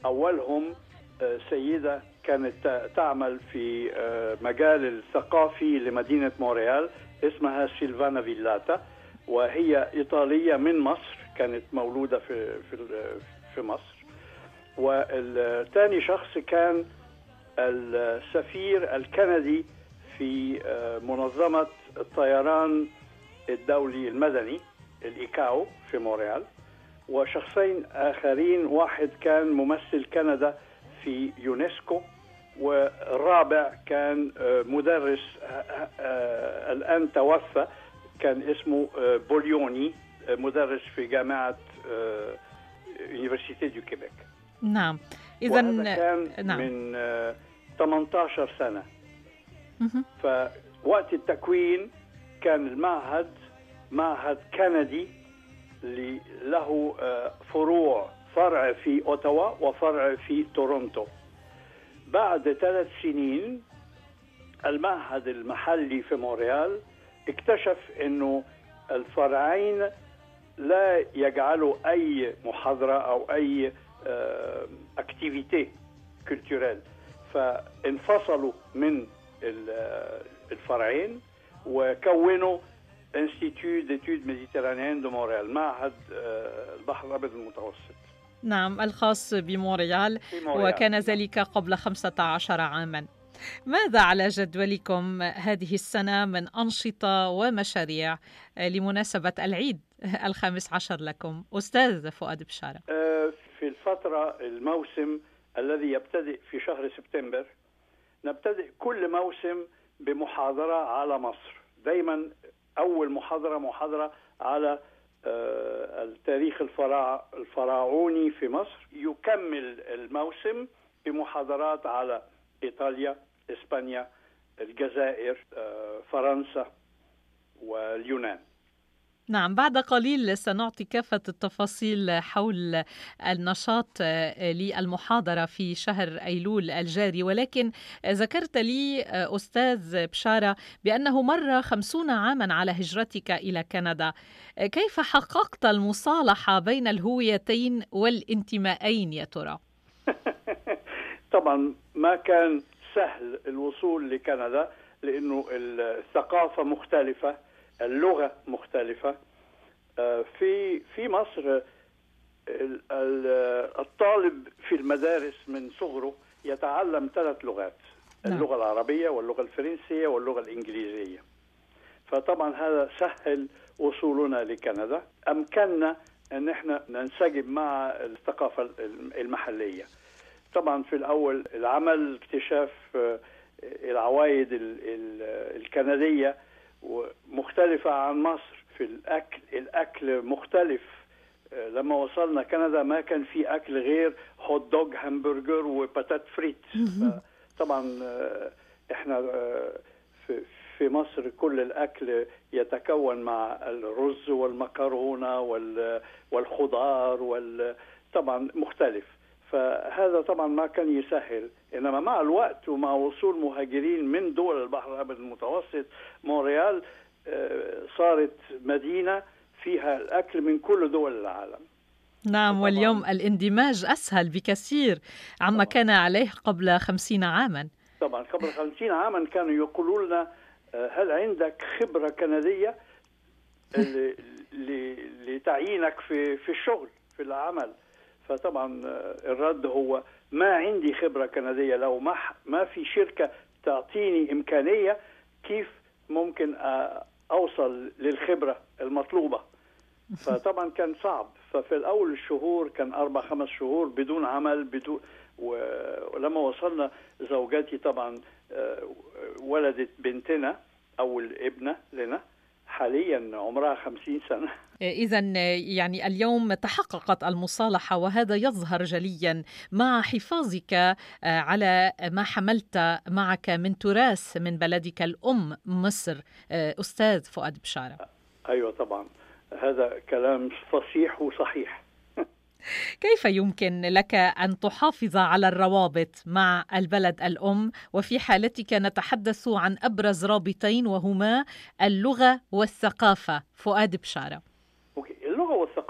أولهم آه، سيدة كانت تعمل في آه، مجال الثقافي لمدينة مونريال اسمها سيلفانا فيلاتا وهي إيطالية من مصر كانت مولودة في في في مصر. والثاني شخص كان السفير الكندي في آه، منظمة الطيران الدولي المدني الإيكاو في مونريال. وشخصين آخرين واحد كان ممثل كندا في يونسكو والرابع كان آه، مدرس آه، الآن توفى كان اسمه آه، بوليوني آه، مدرس في جامعة Université du Québec نعم. إذا كان نعم. من 18 سنة. فوقت التكوين كان المعهد معهد كندي له آه، فروع فرع في أوتاوا وفرع في تورونتو. بعد ثلاث سنين المعهد المحلي في مونريال اكتشف إنه الفرعين لا يجعلوا أي محاضرة أو أي activité culturelle فانفصلوا من الفرعين وكونوا Institut d'études méditerranéennes de Montréal معهد آه، البحر الأبيض المتوسط. نعم الخاص بمونريال وكان ذلك قبل 15 عاما. ماذا على جدولكم هذه السنة من أنشطة ومشاريع لمناسبة العيد الخامس عشر لكم؟ أستاذ فؤاد بشارة. آه، في الفترة الموسم الذي يبتدئ في شهر سبتمبر نبتدئ كل موسم بمحاضرة على مصر. دايما أول محاضرة محاضرة على آه، التاريخ الفراع الفراعوني في مصر. يكمل الموسم بمحاضرات على إيطاليا إسبانيا الجزائر آه، فرنسا واليونان. نعم بعد قليل سنعطي كافة التفاصيل حول النشاط آه، للمحاضرة في شهر أيلول الجاري. ولكن ذكرت لي آه، أستاذ بشارة بأنه مر خمسون عاما على هجرتك إلى كندا. كيف حققت المصالحة بين الهويتين والانتمائين يا ترى؟ طبعا ما كان سهل الوصول لكندا لأنه الثقافة مختلفة اللغة مختلفة. آه، في في مصر الطالب في المدارس من صغره يتعلم ثلاث لغات نعم. اللغة العربية واللغة الفرنسية واللغة الإنجليزية. فطبعا هذا سهل وصولنا لكندا. أمكننا أن إحنا ننسجم مع الثقافة المحلية. طبعا في الأول العمل اكتشاف آه، العوايد الكندية مختلفه عن مصر. في الأكل الأكل مختلف. آه، لما وصلنا كندا ما كان في أكل غير هوت دوج همبرجر وباتات فريت. طبعا آه، إحنا في في مصر كل الأكل يتكون مع الرز والمكرونة والخضار وال طبعا مختلف. فهذا طبعا ما كان يسهل. إنما مع الوقت ومع وصول مهاجرين من دول البحر الأبيض المتوسط مونريال آه، صارت مدينة فيها الأكل من كل دول العالم. نعم واليوم الاندماج أسهل بكثير عما كان عليه قبل خمسين عاما. طبعا قبل خمسين عاما كانوا يقولوا لنا آه، هل عندك خبرة كندية لتعيينك في في الشغل في العمل؟ فطبعا آه، الرد هو ما عندي خبرة كندية لو ما ما في شركة تعطيني إمكانية كيف ممكن آه، أوصل للخبرة المطلوبة. فطبعا كان صعب. ففي الأول الشهور كان أربع خمس شهور بدون عمل بدون ولما وصلنا زوجتي طبعا آه، ولدت بنتنا أو الابنة لنا حاليا عمرها خمسين سنة. إذا يعني اليوم تحققت المصالحة وهذا يظهر جليا مع حفاظك آه، على ما حملت معك من تراث من بلدك الأم مصر آه، أستاذ فؤاد بشارة. أيوة طبعا. هذا كلام فصيح وصحيح. كيف يمكن لك أن تحافظ على الروابط مع البلد الأم؟ وفي حالتك نتحدث عن أبرز رابطين وهما اللغة والثقافة. فؤاد بشارة.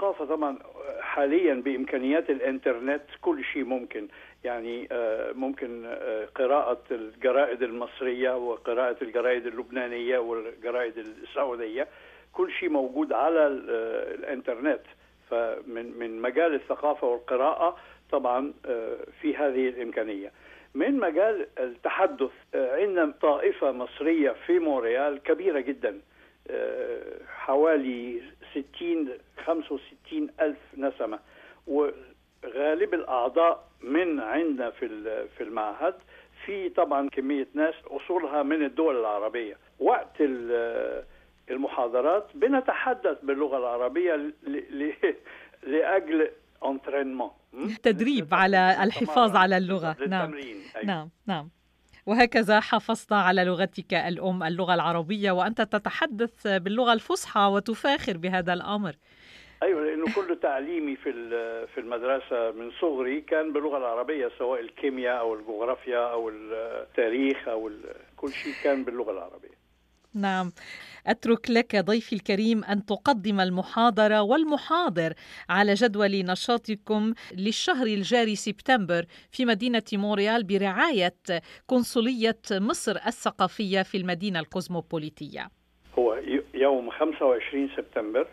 والثقافه طبعا حاليا بإمكانيات الإنترنت كل شيء ممكن. يعني آه، ممكن آه، قراءة الجرائد المصرية وقراءة الجرائد اللبنانية والجرائد السعودية. كل شيء موجود على آه، الإنترنت. فمن من مجال الثقافة والقراءة طبعا في هذه الإمكانية. من مجال التحدث عندنا طائفة مصرية في مونريال كبيرة جدا حوالي 60 65 ألف نسمة. وغالب الأعضاء من عندنا في في المعهد في طبعا كمية ناس أصولها من الدول العربية. وقت المحاضرات بنتحدث باللغة العربية لأجل انترينمون تدريب على الحفاظ على اللغة. نعم أيوة. نعم نعم. وهكذا حافظت على لغتك الأم اللغة العربية وأنت تتحدث باللغة الفصحى وتفاخر بهذا الأمر. أيوه لأنه كل تعليمي في في المدرسة من صغري كان باللغة العربية سواء الكيمياء أو الجغرافيا أو التاريخ أو كل شيء كان باللغة العربية. نعم. أترك لك ضيفي الكريم أن تقدم المحاضرة والمحاضر على جدول نشاطكم للشهر الجاري سبتمبر في مدينة مونريال برعاية قنصليه مصر الثقافية في المدينة الكوزموبوليتية. هو يوم 25 سبتمبر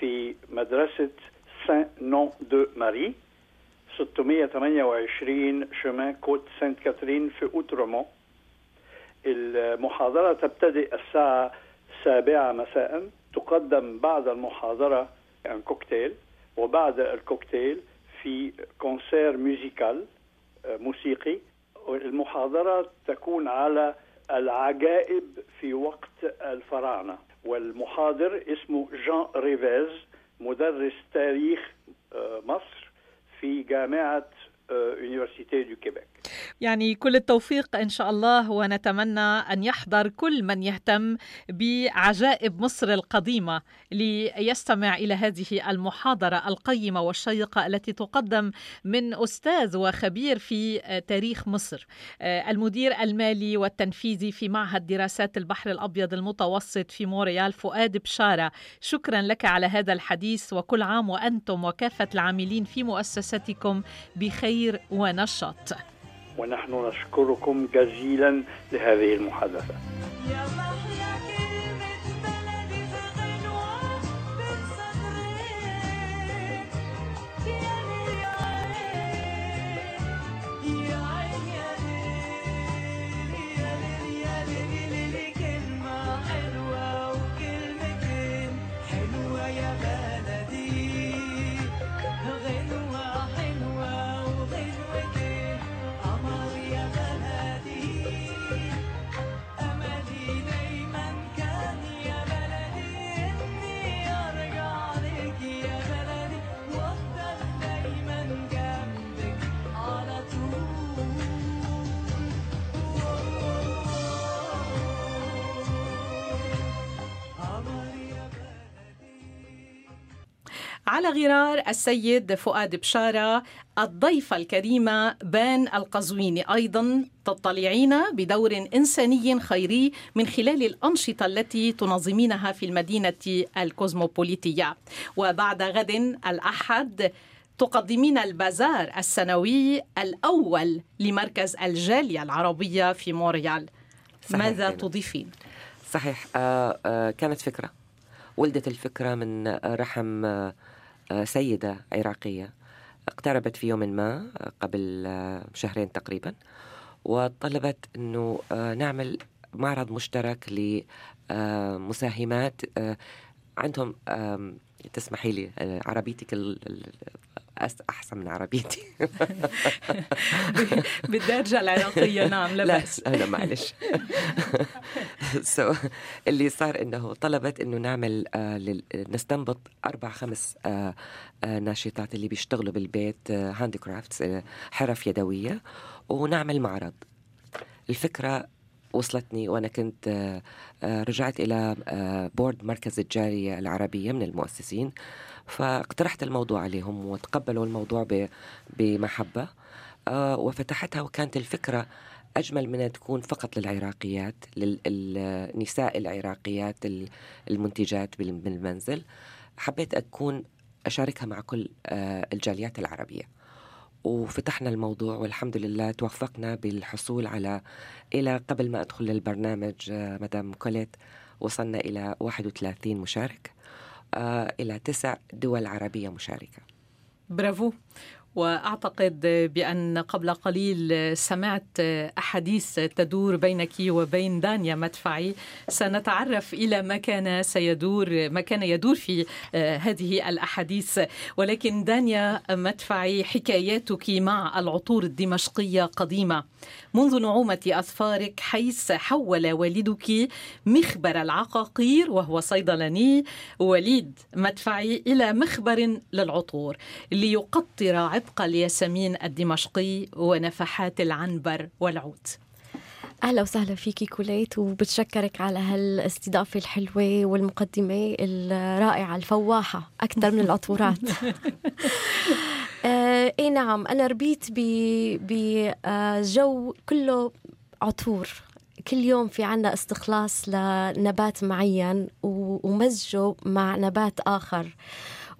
في مدرسة سان نون دو ماري 628 شمان كوت سانت كاترين في اوترومون المحاضرة تبتدئ الساعة السابعة مساء تقدم بعد المحاضرة عن كوكتيل وبعد الكوكتيل في concert musical آه، موسيقي. المحاضرة تكون على العجائب في وقت الفراعنة. والمحاضر اسمه جان ريفيز مدرس تاريخ آه، مصر في جامعة Université du Québec يعني كل التوفيق إن شاء الله ونتمنى أن يحضر كل من يهتم بعجائب مصر القديمة ليستمع إلى هذه المحاضرة القيمة والشيقة التي تقدم من أستاذ وخبير في تاريخ مصر آه، المدير المالي والتنفيذي في معهد دراسات البحر الأبيض المتوسط في مونريال فؤاد بشارة. شكرا لك على هذا الحديث وكل عام وأنتم وكافة العاملين في مؤسستكم بخير ونشاط. ونحن نشكركم جزيلا لهذه المحادثة. على غرار السيد فؤاد بشارة الضيفة الكريمة بان القزويني. أيضا تطلعين بدور إنساني خيري من خلال الأنشطة التي تنظمينها في المدينة الكوزموبوليتية. وبعد غد الأحد تقدمين البازار السنوي الأول لمركز الجالية العربية في مونريال. ماذا تضيفين؟ صحيح آه آه كانت فكرة ولدت الفكرة من رحم آه سيدة عراقية اقتربت في يوم ما قبل شهرين تقريبا وطلبت إنه نعمل معرض مشترك لمساهمات عندهم تسمحي لي عربيتك أحسن من عربيتي. بالدرجه العراقية. نعم لا بأس. لا معلش. so اللي صار إنه طلبت إنه نعمل آه نستنبط أربع خمس آه آه ناشطات اللي بيشتغلوا بالبيت handcrafts حرف يدوية ونعمل معرض. الفكرة وصلتني وأنا كنت آه، آه، رجعت إلى board مركز الجالية العربية من المؤسسين فاقترحت الموضوع عليهم وتقبلوا الموضوع بمحبة آه، وفتحتها وكانت الفكرة أجمل من أن تكون فقط للعراقيات للنساء العراقيات المنتجات بالمنزل. حبيت أكون أشاركها مع كل آه، الجاليات العربية. وفتحنا الموضوع والحمد لله توفقنا بالحصول على إلى قبل ما أدخل للبرنامج آه، مدام كوليت وصلنا إلى 31 مشارك آه، إلى تسع دول عربية مشاركة. برافو وأعتقد بأن قبل قليل سمعت أحاديث تدور بينك وبين دانيا مدفعي. سنتعرف إلى ما كان سيدور ما كان يدور في هذه الأحاديث. ولكن دانيا مدفعي حكاياتك مع العطور الدمشقية قديمة. منذ نعومة أظفارك حيث حول والدك مخبر العقاقير وهو صيدلاني وليد مدفعي إلى مخبر للعطور ليقطر عبق الياسمين الدمشقي ونفحات العنبر والعود. أهلا وسهلا فيكي كوليت وبتشكرك على هالاستضافة الحلوة والمقدمة الرائعة الفواحة أكثر من العطورات. آه إي نعم أنا ربيت بجو كله عطور. كل يوم في عنا استخلاص لنبات معين ومزجه مع نبات آخر.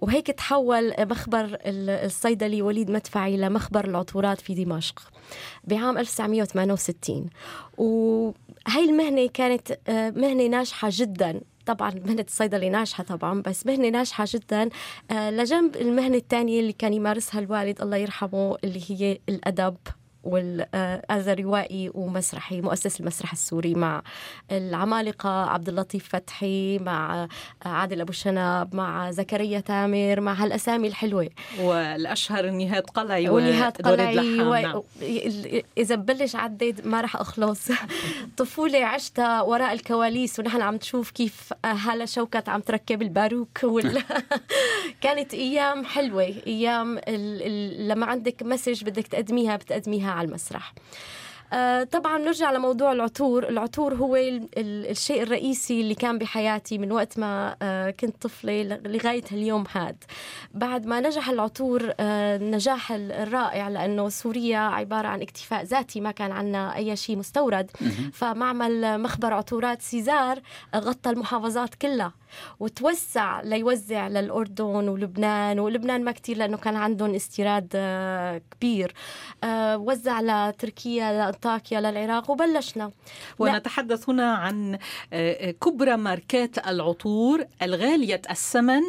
وهيك تحول مخبر الصيدلي وليد مدفعي لمخبر العطورات في دمشق بعام 1968 وهي المهنة كانت آه، مهنة ناجحة جدا. طبعا مهنة الصيدلي ناجحة طبعا بس مهنة ناجحة جدا آه، لجنب المهنة الثانية اللي كان يمارسها الوالد الله يرحمه اللي هي الأدب. هذا روائي ومسرحي مؤسس المسرح السوري مع العمالقة عبد اللطيف فتحي مع عادل أبو شنب مع زكريا تامر مع هالأسامي الحلوة والأشهر نهاد قلعي ونهاد قلعي و... نعم. إذا ببلش عدد ما راح أخلص طفولة عشتها وراء الكواليس ونحن عم تشوف كيف هلا شوكت عم تركب الباروك وال... كانت أيام حلوة أيام ال... ال... لما عندك message بدك تقدميها بتقدميها على المسرح. طبعا نرجع لموضوع العطور. العطور هو الشيء الرئيسي اللي كان بحياتي من وقت ما آه، كنت طفلة لغاية اليوم هاد. بعد ما نجح العطور آه، النجاح الرائع لأنه سوريا عبارة عن اكتفاء ذاتي ما كان عندنا أي شيء مستورد. فمعمل مخبر عطورات سيزار غطى المحافظات كلها وتوسع ليوزع للأردن ولبنان ولبنان ما كتير لأنه كان عندهم استيراد كبير. وزع لتركيا لأنطاكيا للعراق وبلشنا. ونتحدث هنا عن آه، كبرى ماركات العطور الغالية الثمن.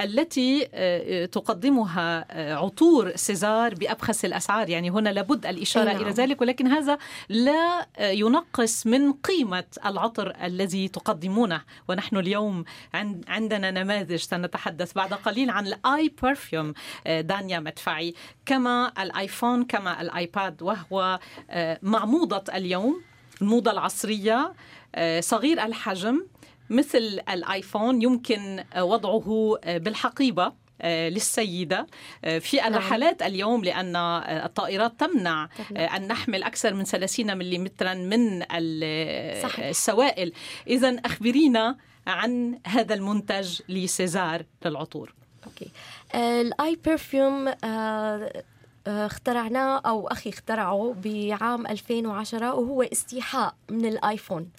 التي آه، تقدمها آه، عطور سيزار بأبخس الأسعار. يعني هنا لابد الإشارة نعم. إلى ذلك ولكن هذا لا ينقص من قيمة العطر الذي تقدمونه. ونحن اليوم عندنا نماذج سنتحدث بعد قليل عن ال eau de parfum دانيا مدفعي. كما الآيفون كما الآيباد وهو مع موضة اليوم الموضة العصرية آه، صغير الحجم مثل الآيفون يمكن وضعه آه، بالحقيبة آه، للسيدة. في نعم. الرحلات اليوم لأن الطائرات تمنع أن نحمل أكثر من 30 ملم من السوائل. إذا أخبرينا عن هذا المنتج لسيزار للعطور. OK. ال iPerfume اخترعناه أو أخي اخترعه بعام 2010 وهو استيحاء من الآيفون.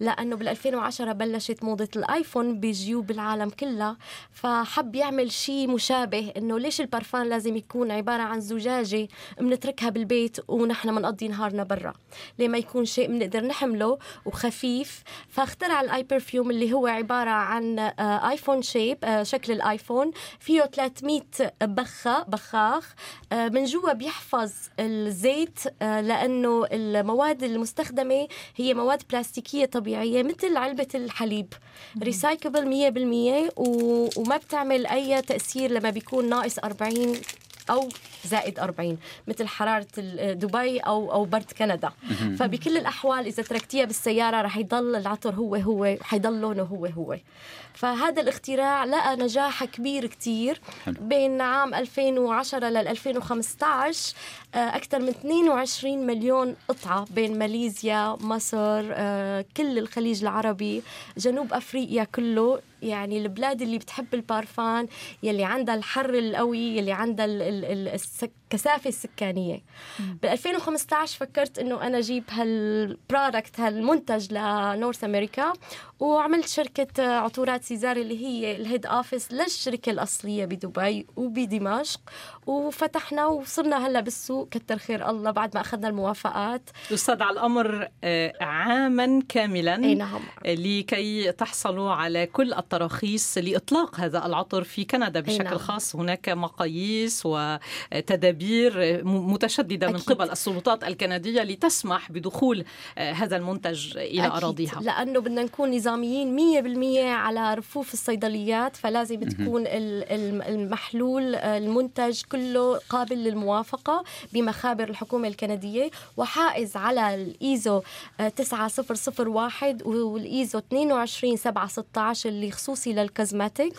لأنه بال 2010 بلشت موضة الآيفون بجيوب العالم كلها فحب يعمل شيء مشابه إنه ليش البرفان لازم يكون عبارة عن زجاجة بنتركها بالبيت ونحن بنقضي نهارنا برا؟ ليه ما يكون شيء بنقدر نحمله وخفيف؟ فاخترع ال iPerfume اللي هو عبارة عن آيفون آه، شيب آه، شكل الآيفون. فيه 300 بخة بخاخ. آه، من جوا بيحفظ الزيت لأنه المواد المستخدمة هي مواد بلاستيكية. بلاستيكيه طبيعية مثل علبة الحليب. ريسايكبل 100% وما بتعمل أي تأثير لما بيكون ناقص 40 أو زائد 40 مثل حرارة دبي أو أو برد كندا. فبكل الأحوال إذا تركتيها بالسيارة رح يضل العطر هو هو حيضل لونه هو هو. فهذا الاختراع لقى نجاح كبير كتير بين عام 2010 لل 2015 أكثر من 22 مليون قطعة بين ماليزيا مصر آه، كل الخليج العربي جنوب أفريقيا كله. يعني البلاد اللي بتحب البارفان يلي عندها الحر القوي يلي عندها sick الكثافه السكانية. بال 2015 فكرت إنه أنا أجيب هال product هالمنتج ل North America وعملت شركة عطورات سيزار اللي هي الهيد أوفيس للشركة الأصلية بدبي وبدمشق. وفتحنا وصرنا هلأ بالسوق كتر خير الله بعد ما أخذنا الموافقات. أستاذ على الأمر آه، عاما كاملا. أي نعم. لكي تحصلوا على كل التراخيص لإطلاق هذا العطر في كندا بشكل نعم. خاص. هناك مقاييس وتدابير متشددة أكيد. من قبل السلطات الكندية لتسمح بدخول آه، هذا المنتج إلى أكيد. أراضيها لأنه بدنا نكون نظاميين 100% على رفوف الصيدليات فلازم تكون المحلول آه، المنتج كله قابل للموافقة بمخابر الحكومة الكندية وحائز على الإيزو 9001 والإيزو 22716 اللي خصوصي للكازماتيك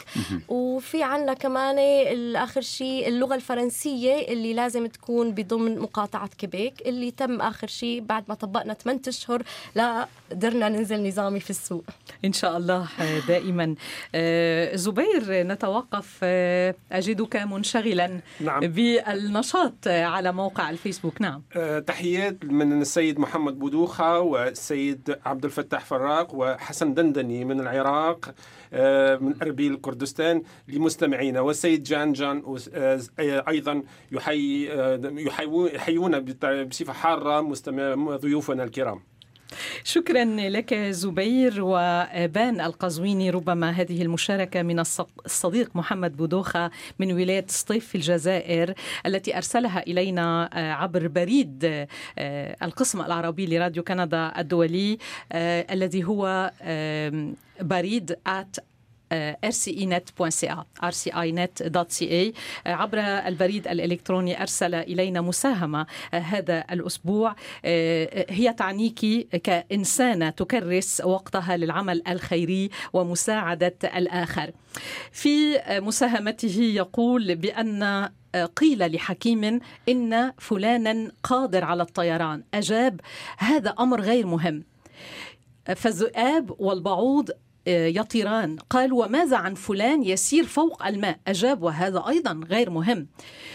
وفي عنا كمان الآخر شيء اللغة الفرنسية اللي لازم تكون بضمن مقاطعة كيبيك اللي تم آخر شيء بعد ما طبقنا 8 أشهر لا قدرنا ننزل نظامي في السوق. إن شاء الله دائما. آه، زبير نتوقف آه، أجدك منشغلا نعم. بالنشاط على موقع الفيسبوك. نعم. آه، تحيات من السيد محمد بودوخة والسيد عبد الفتاح فراق وحسن دندني من العراق. آه، من أربيل كردستان لمستمعينا. والسيد جان جان آه، أيضا يحيي آه، يحيون حارة مستمع ضيوفنا الكرام. شكرا لك زبير وبان القزويني ربما هذه المشاركة من الصديق محمد بودوخة من ولاية سطيف في الجزائر التي أرسلها إلينا عبر بريد القسم العربي لراديو كندا الدولي الذي هو بريد at rcinet.ca rcinet.ca عبر البريد الإلكتروني أرسل إلينا مساهمة هذا الأسبوع. هي تعنيك كإنسانة تكرس وقتها للعمل الخيري ومساعدة الآخر. في مساهمته يقول بأن قيل لحكيم إن فلانا قادر على الطيران. أجاب هذا أمر غير مهم. فالذئاب والبعوض آه، يطيران. قال وماذا عن فلان يسير فوق الماء؟ أجاب وهذا أيضا غير مهم.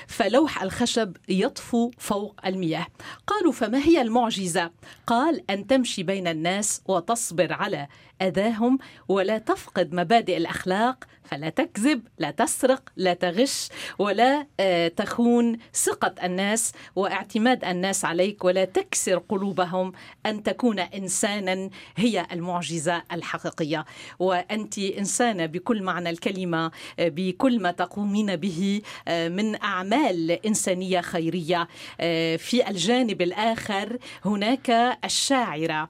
فلوح الخشب يطفو فوق المياه. قالوا فما هي المعجزة؟ قال أن تمشي بين الناس وتصبر على أذاهم ولا تفقد مبادئ الأخلاق فلا تكذب لا تسرق لا تغش ولا آه، تخون ثقة الناس واعتماد الناس عليك ولا تكسر قلوبهم أن تكون إنسانا هي المعجزة الحقيقية. وأنت إنسانة بكل معنى الكلمة آه، بكل ما تقومين به آه، من أعمال إنسانية خيرية. في الجانب الآخر هناك الشاعرة.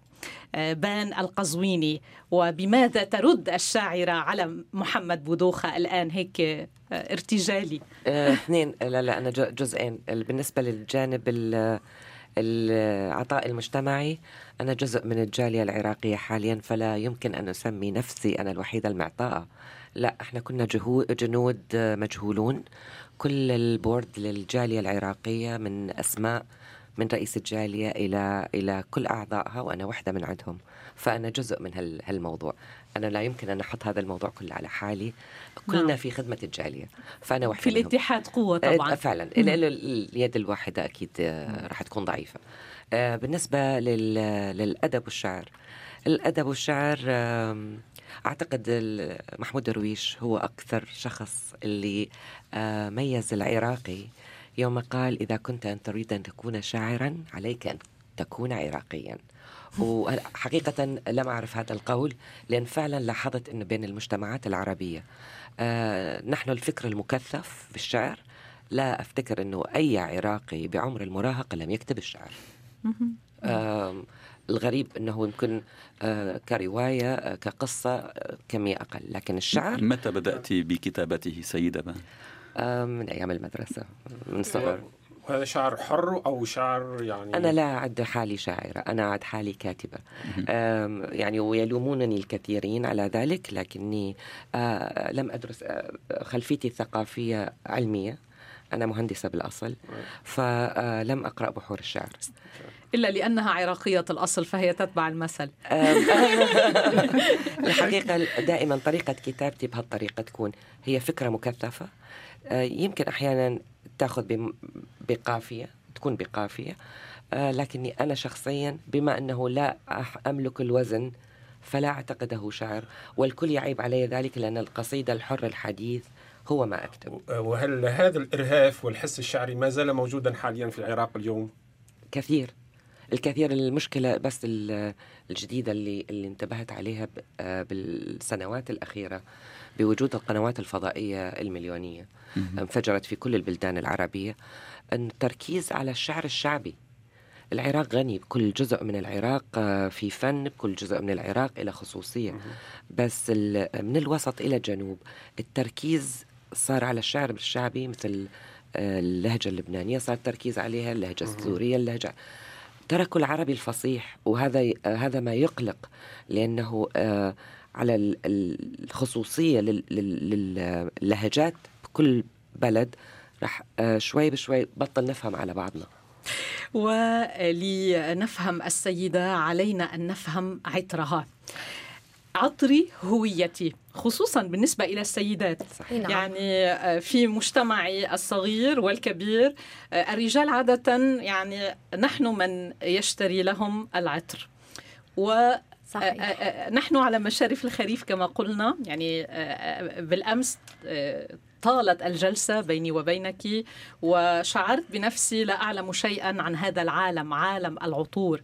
بان القزويني وبماذا ترد الشاعرة على محمد بودوخة الآن هيك آه، ارتجالي؟ آه، اثنين. لا لا أنا جزئين. بالنسبة للجانب العطاء المجتمعي أنا جزء من الجالية العراقية حاليا فلا يمكن أن أسمي نفسي أنا الوحيدة المعطاءة. لا إحنا كنا جنود مجهولون. كل البورد للجالية العراقية من أسماء من رئيس الجالية إلى إلى كل أعضائها وأنا واحدة من عندهم. فأنا جزء من هالموضوع. أنا لا يمكن أن أحط هذا الموضوع كله على حالي. كلنا نعم. في خدمة الجالية. فأنا واحدة في الاتحاد قوة طبعا. فعلا. اليد الواحدة أكيد راح تكون ضعيفة. آه، بالنسبة للأدب والشعر. الأدب والشعر أعتقد محمود درويش هو أكثر شخص اللي آه، ميز العراقي يوم قال إذا كنت أن تريد أن تكون شاعرا عليك أن تكون عراقيا. وحقيقة لم أعرف هذا القول لأن فعلا لاحظت أن بين المجتمعات العربية آه نحن الفكر المكثف في الشعر لا أفتكر أنه أي عراقي بعمر المراهقة لم يكتب الشعر. آه الغريب أنه يمكن آه كرواية آه كقصة آه كمية أقل. لكن الشعر متى بدأت بكتابته سيدة؟ بان؟ من أيام المدرسة من الصغر. وهذا شعر حر أو شعر يعني أنا لا أعد حالي شاعرة أنا أعد حالي كاتبة. يعني ويلومونني الكثيرين على ذلك لكني آه، لم أدرس آه، خلفيتي الثقافية علمية أنا مهندسة بالأصل فلم أقرأ بحور الشعر. إلا لأنها عراقية الأصل فهي تتبع المثل. الحقيقة دائما طريقة كتابتي بهالطريقة تكون هي فكرة مكثفة آه، يمكن أحيانا تأخذ بقافية تكون بقافية. آه، لكني أنا شخصيا بما أنه لا أملك الوزن فلا أعتقده شعر والكل يعيب علي ذلك لأن القصيدة الحر الحديث هو ما أكتب وهل هذا الإرهاف والحس الشعري ما زال موجودا حاليا في العراق اليوم؟ كثير. الكثير المشكلة بس الجديدة اللي, اللي انتبهت عليها آه، بالسنوات الأخيرة. بوجود القنوات الفضائية المليونية انفجرت في كل البلدان العربية أن التركيز على الشعر الشعبي. العراق غني بكل جزء من العراق آه، في فن بكل جزء من العراق إلى خصوصية. بس من الوسط إلى الجنوب التركيز صار على الشعر الشعبي مثل آه، اللهجة اللبنانية صار التركيز عليها اللهجة السورية اللهجة. تركوا العربي الفصيح وهذا هذا ما يقلق لأنه آه، على الخصوصية للهجات بكل بلد رح آه، شوي بشوي بطل نفهم على بعضنا ولنفهم السيدة علينا أن نفهم عطرها عطري هويتي خصوصا بالنسبة إلى السيدات صحيح. نعم. يعني آه، في مجتمعي الصغير والكبير آه، الرجال عادة يعني نحن من يشتري لهم العطر و صحيح. نحن على مشارف الخريف كما قلنا يعني بالأمس طالت الجلسة بيني وبينك وشعرت بنفسي لا أعلم شيئا عن هذا العالم عالم العطور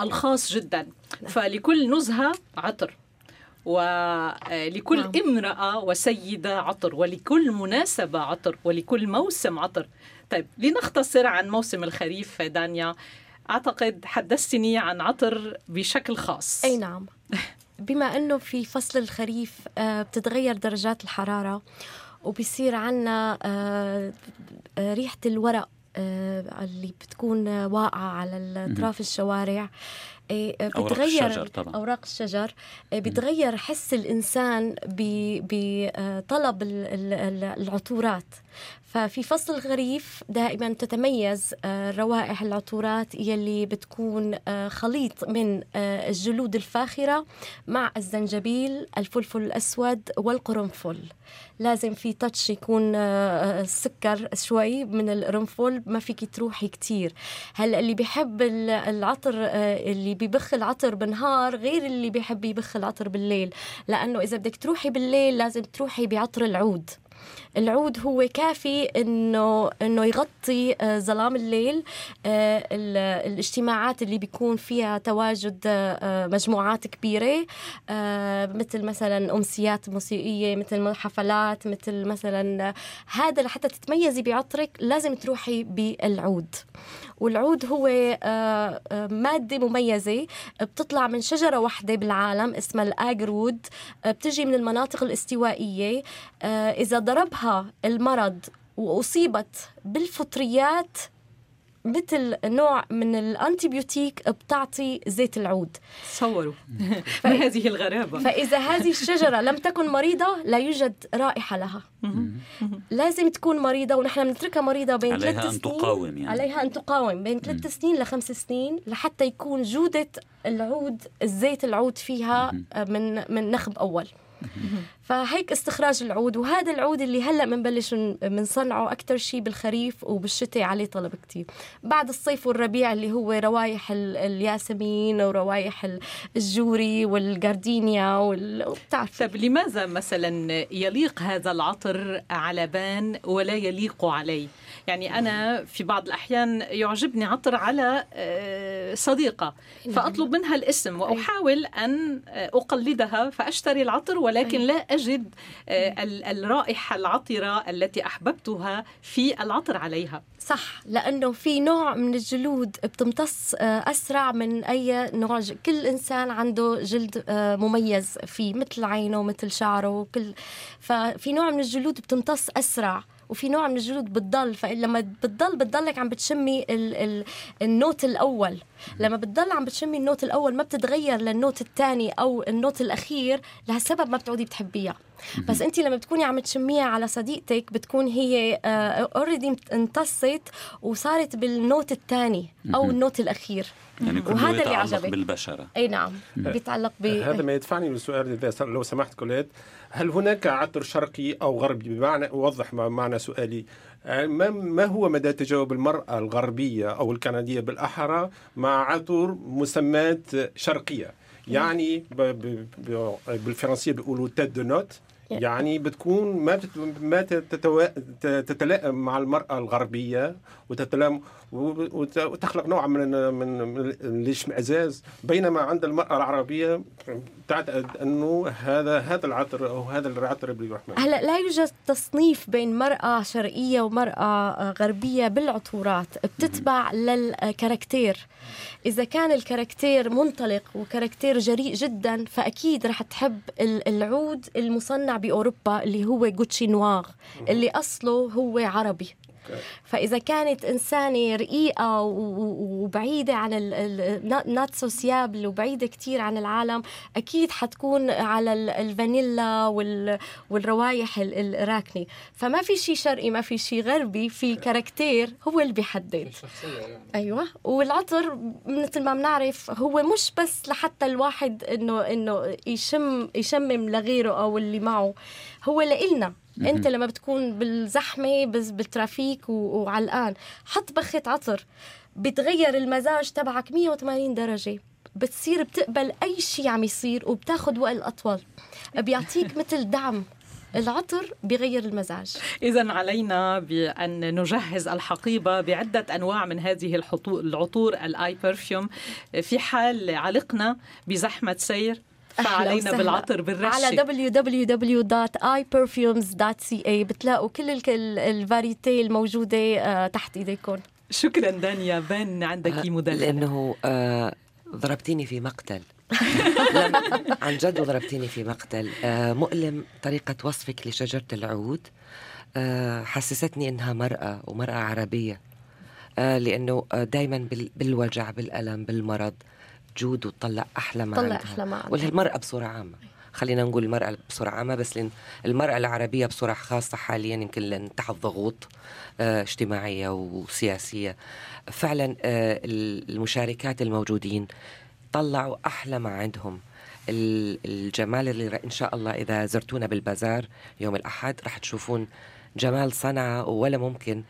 الخاص جدا فلكل نزهة عطر ولكل نعم. امرأة وسيدة عطر ولكل مناسبة عطر ولكل موسم عطر طيب لنختصر عن موسم الخريف دانيا أعتقد حدثتني عن عطر بشكل خاص. أي نعم. بما أنه في فصل الخريف آه، بتتغير درجات الحرارة وبصير عنا آه، آه، ريحة الورق اللي بتكون واقعة على أطراف الشوارع. بتغير أوراق الشجر طبعا. أوراق الشجر. بتغير حس الإنسان بطلب العطورات. ففي فصل الخريف دائما تتميز آه، روائح العطورات يلي بتكون آه، خليط من آه، الجلود الفاخرة مع الزنجبيل الفلفل الأسود والقرنفل. لازم في تاتش يكون سكر شوي من القرنفل ما فيك تروحي كتير. هلأ اللي بيحب العطر اللي بيبخ العطر بالنهار غير اللي بيحب يبخ العطر بالليل. لأنه إذا بدك تروحي بالليل لازم تروحي بعطر العود. العود هو كافي انه إنه يغطي آه، ظلام الليل آه، الاجتماعات اللي بيكون فيها تواجد آه، مجموعات كبيرة مثل مثلا أمسيات موسيقية مثل حفلات مثل مثلا هذا لحتى تتميزي بعطرك لازم تروحي بالعود. والعود هو مادة مميزة بتطلع من شجرة واحدة بالعالم اسمها الآجرود بتجي من المناطق الاستوائية إذا ضربها المرض وأصيبت بالفطريات مثل نوع من الأنتيبيوتيك بتعطي زيت العود. تصوروا ما هذه الغرابة. فإذا هذه الشجرة لم تكن مريضة لا يوجد رائحة لها. لازم تكون مريضة ونحن بنتركها مريضة بين ثلاث سنين. تقاوم يعني. عليها أن تقاوم بين ثلاث سنين لخمس سنين لحتى يكون جودة العود الزيت العود فيها من من نخب أول. فهيك استخراج العود وهذا العود اللي هلأ بنبلش بنصنعه أكثر شيء بالخريف وبالشتاء عليه طلب كتير. بعد الصيف والربيع اللي هو روايح الياسمين وروايح الجوري والجاردينيا وبتعرف طيب لماذا مثلا يليق هذا العطر على بان ولا يليق علي يعني أنا في بعض الأحيان يعجبني عطر على آه، صديقة نعم. فأطلب منها الاسم وأحاول أن أقلدها فأشتري العطر ولكن لا أجد آه، الرائحة العطرة التي أحببتها في العطر عليها. صح لأنه في نوع من الجلود بتمتص آه، أسرع من أي نوع كل إنسان عنده جلد آه، مميز فيه مثل عينه مثل شعره وكل ففي نوع من الجلود بتمتص أسرع وفي نوع من الجلود بتضل فلما بتضل بتضلك عم بتشمي ال ال ال note الأول. لما بتضل عم بتشمي ال note الأول ما بتتغير لل note الثاني أو ال note الأخير لهالسبب ما بتعودي بتحبيها. بس انت لما بتكوني عم تشميها على صديقتك بتكون هي already آه امتصت وصارت بال note الثاني أو ال note الأخير. يعني كله وهذا اللي عجبك. بالبشرة. أي نعم. بيتعلق ب هذا ما يدفعني للسؤال إذا لو سمحت كوليت. هل هناك عطر شرقي أو غربي؟ بمعنى اوضح معنى سؤالي. آه، ما هو مدى تجاوب المرأة الغربية أو الكندية بالأحرى مع عطر مسمات شرقية؟ يعني بالفرنسية بيقولوا تيد دو نوت يعني بتكون ما ما. تتلائم مع المرأة الغربية وتتلائم وتخلق نوع من من الاشمئزاز. بينما عند المرأة العربية تعتقد أنه هذا هذا العطر أو هذا العطر الرحمن. هلا لا يوجد تصنيف بين مرأة شرقية ومرأة غربية بالعطورات بتتبع لل caractère. إذا كان ال caractère منطلق و caractère جريء جدا فأكيد رح تحب العود المصنع بأوروبا اللي هو Gucci Noir اللي أصله هو عربي. فإذا كانت إنسانة رقيقة وبعيدة عن not sociable وبعيدة كثير عن العالم أكيد حتكون على الفانيلا والروايح الراكنة. فما في شيء شرقي ما في شيء غربي في كاركتير هو اللي بيحدد. أيوه. والعطر مثل ما بنعرف هو مش بس لحتى الواحد انه إنه يشم يشمم لغيره أو اللي معه. هو لإلنا. أنت لما بتكون بالزحمة بس بالترافيك وعلقان حط بخه عطر. بتغير المزاج تبعك 180 درجة. بتصير بتقبل أي شيء عم يصير وبتاخذ وقت اطول بيعطيك مثل دعم. العطر بيغير المزاج. إذا علينا بأن نجهز الحقيبة بعدة أنواع من هذه العطور ال iPerfume في حال علقنا بزحمة سير فعلينا بالعطر بالرشة. على www.iperfumes.ca بتلاقوا كل ال variety الموجودة آه، تحت إيديكم. شكرا دانيا. بان عندك آه، مدلل لأنه آه ضربتيني في مقتل. عن جد ضربتيني في مقتل. آه مؤلم طريقة وصفك لشجرة العود. آه حسستني إنها مرأة ومرأة عربية. آه لأنه آه دايما بالوجع بالألم بالمرض. جود وتطلع أحلى ما طلع أحلى ما عندها. المراه بصورة عامة. خلينا نقول المرأة بصورة عامة بس لأن المرأة العربية بصورة خاصة حاليا يمكن لأن تحت ضغوط آه اجتماعية وسياسية. فعلا آه المشاركات الموجودين طلعوا أحلى ما عندهم. الجمال اللي إن شاء الله إذا زرتونا بالبازار يوم الأحد رح تشوفون جمال صنعاء ولا ممكن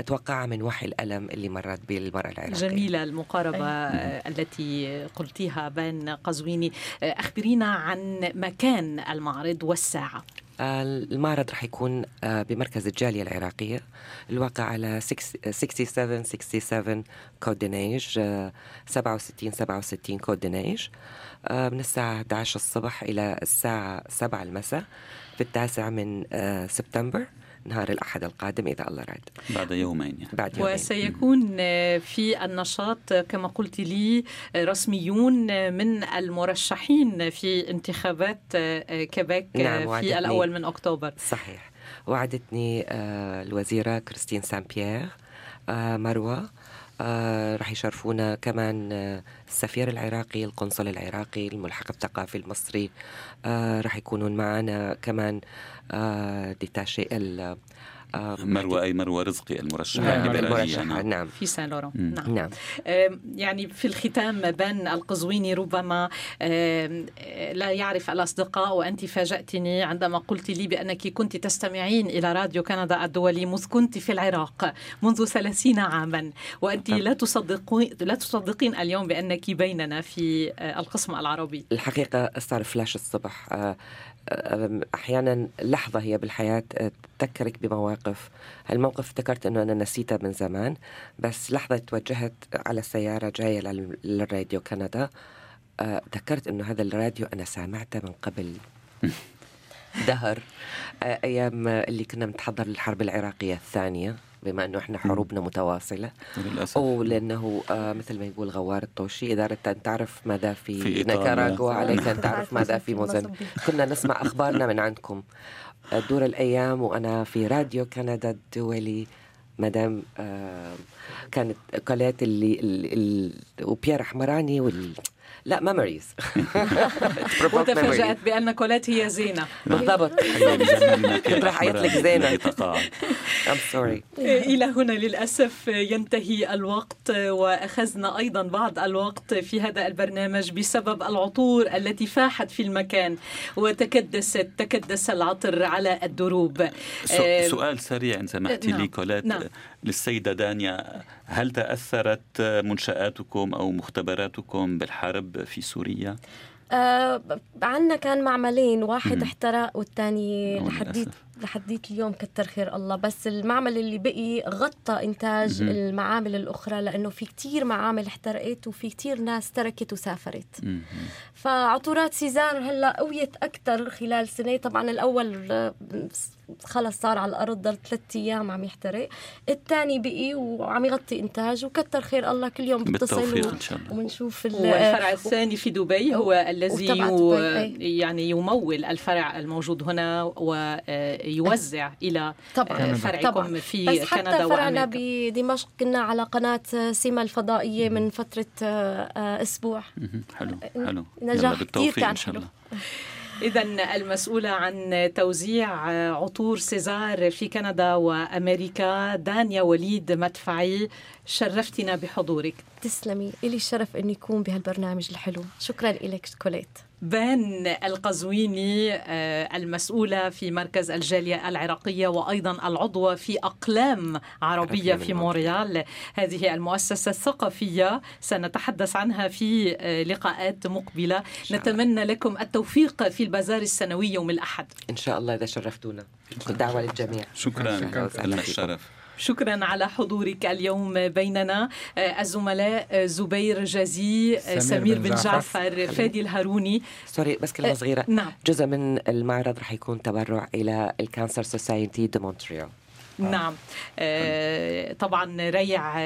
آه، أتوقع من وحي الألم اللي مرت بالمرأة العراقية. جميلة المقاربة أي. التي قلتيها بين قزويني. آه، أخبرينا عن مكان المعرض والساعة. آه، المعرض رح يكون بمركز الجالية العراقية. الواقع على 67 67 Côte-des-Neiges 67 67 Côte-des-Neiges من الساعة 11 الصبح إلى الساعة 7 المساء في التاسع من سبتمبر. نهار الأحد القادم إذا الله راد بعد يومين يعني. بعد يومين. وسيكون في النشاط كما قلت لي رسميون من المرشحين في انتخابات كيبيك نعم في الأول من أكتوبر. صحيح. وعدتني آه، الوزيرة كريستين سان بيير آه، مروة. رح يشرفونا كمان آه السفير العراقي القنصل العراقي الملحق الثقافي المصري. آه رح يكونون معنا كمان آه ديتاشي آه، مروة أي مروة رزقي المرشحة نعم. الليبرالية نعم. نعم. في سان لوران نعم. نعم يعني في الختام بان القزويني ربما لا يعرف الأصدقاء وأنت فاجأتني عندما قلت لي بأنك كنت تستمعين إلى راديو كندا الدولي مذ كنت في العراق منذ ثلاثين عاما وأنت لا تصدقين لا تصدقين اليوم بأنك بيننا في آه، القسم العربي الحقيقة صار فلاش الصبح آه، أحيانا لحظة هي بالحياة تذكرك بمواقف. الموقف افتكرت إنه أنا نسيته من زمان بس لحظة توجهت على السيارة جاية للراديو كندا تذكرت إنه هذا الراديو أنا سامعته من قبل. دهر أه، أيام اللي كنا بنتحضر للحرب العراقية الثانية بما إنه إحنا حروبنا متواصلة. للأسف. ولأنه آه مثل ما يقول غوار الطوشي اذا اردت أن تعرف ماذا في, في نيكاراغوا عليك أن تعرف ماذا في موزمبيق. كنا نسمع أخبارنا من عندكم دور الأيام وأنا في راديو كندا الدولي. مدام آه كانت قالت اللي, اللي, اللي وبيير حمراني وال لا ميموريز وتفاجأت بأن كولات هي زينة. بالضبط. كنت راح أعيط لك زينة. I'm sorry. إلى هنا للأسف ينتهي الوقت وأخذنا أيضا بعض الوقت في هذا البرنامج بسبب العطور التي فاحت في المكان وتكدست تكدس العطر على الدروب. آه، سؤال سريع إن سمحتي لي نعم. كولات نعم. للسيدة دانيا هل تأثرت منشآتكم أو مختبراتكم بالحرب في سوريا؟ آه عندنا كان معملين واحد احترق والثاني لحديت لحديت اليوم كتر خير الله. بس المعمل اللي بقي غطى إنتاج مم. المعامل الأخرى لأنه في كتير معامل احترقت وفي كتير ناس تركت وسافرت. مم. فعطورات سيزار هلأ قويت أكثر خلال سنة. طبعا الأول خلص صار على الأرض ضل ثلاث أيام عم يحترق. الثاني بقي وعم يغطي إنتاج. وكتر خير الله كل يوم بتصل ونشوف والفرع الثاني في دبي هو الذي يو يعني يمول الفرع الموجود هنا ويوزع إلى طبعا. فرعكم طبعا. في بس حتى كندا فرعنا بدمشق كنا على قناة سيما الفضائية من فترة آه، أسبوع. حلو حلو. نجاح كثير كان حلو إذا المسؤولة عن توزيع عطور سيزار في كندا وأمريكا دانيا وليد مدفعي شرفتنا بحضورك. تسلمي. إلي الشرف أن يكون بهالبرنامج الحلو. شكرا لك كوليت. بان القزويني آه، المسؤولة في مركز الجالية العراقية وأيضا العضوة في أقلام عربية في مونريال. هذه المؤسسة الثقافية سنتحدث عنها في آه، لقاءات مقبلة. نتمنى لكم التوفيق في البازار السنوي يوم الأحد. إن شاء الله إذا شرفتونا. دعوة للجميع. شكرا, شكرا. الشرف. شكرا على حضورك اليوم بيننا. آه، الزملاء آه، زبير جازي آه، سمير بن جعفر. فادي الهاروني. sorry بس كلمة صغيرة. نعم. جزء من المعرض رح يكون تبرع إلى ال Cancer Society de Montréal نعم. طبعا ريع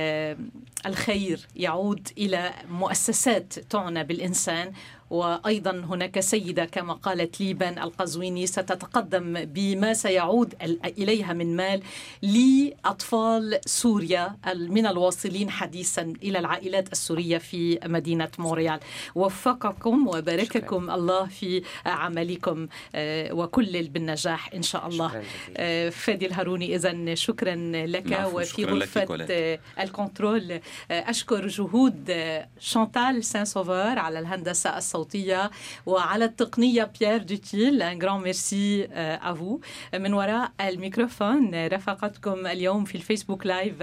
الخير يعود إلى مؤسسات تعنى بالإنسان. وأيضا هناك سيدة كما قالت ليبان القزويني ستتقدم بما سيعود إليها من مال لأطفال سوريا من الواصلين حديثا إلى العائلات السورية في مدينة مونريال وفقكم وبارككم شكرا. الله في عملكم آه، وكل بالنجاح إن شاء الله. آه، فادي الهاروني اذا شكرا لك وفي غرفة آه، ال control أشكر جهود شانتال سان سوفر على الهندسة الصوتية. الصوتية وعلى التقنية بيير دوتيل un grand merci à vous من وراء الميكروفون رافقتكم اليوم في ال Facebook Live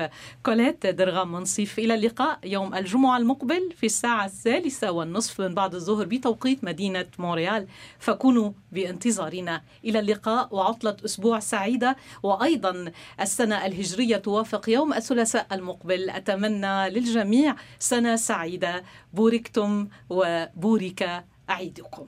كوليت درغام منصف إلى اللقاء يوم الجمعة المقبل في الساعة الثالثة والنصف من بعد الظهر بتوقيت مدينة مونريال. فكونوا بانتظارنا. إلى اللقاء وعطلة أسبوع سعيدة. وأيضا السنة الهجرية توافق يوم الثلاثاء المقبل. أتمنى للجميع سنة سعيدة. بوركتم وبورك أعيدكم.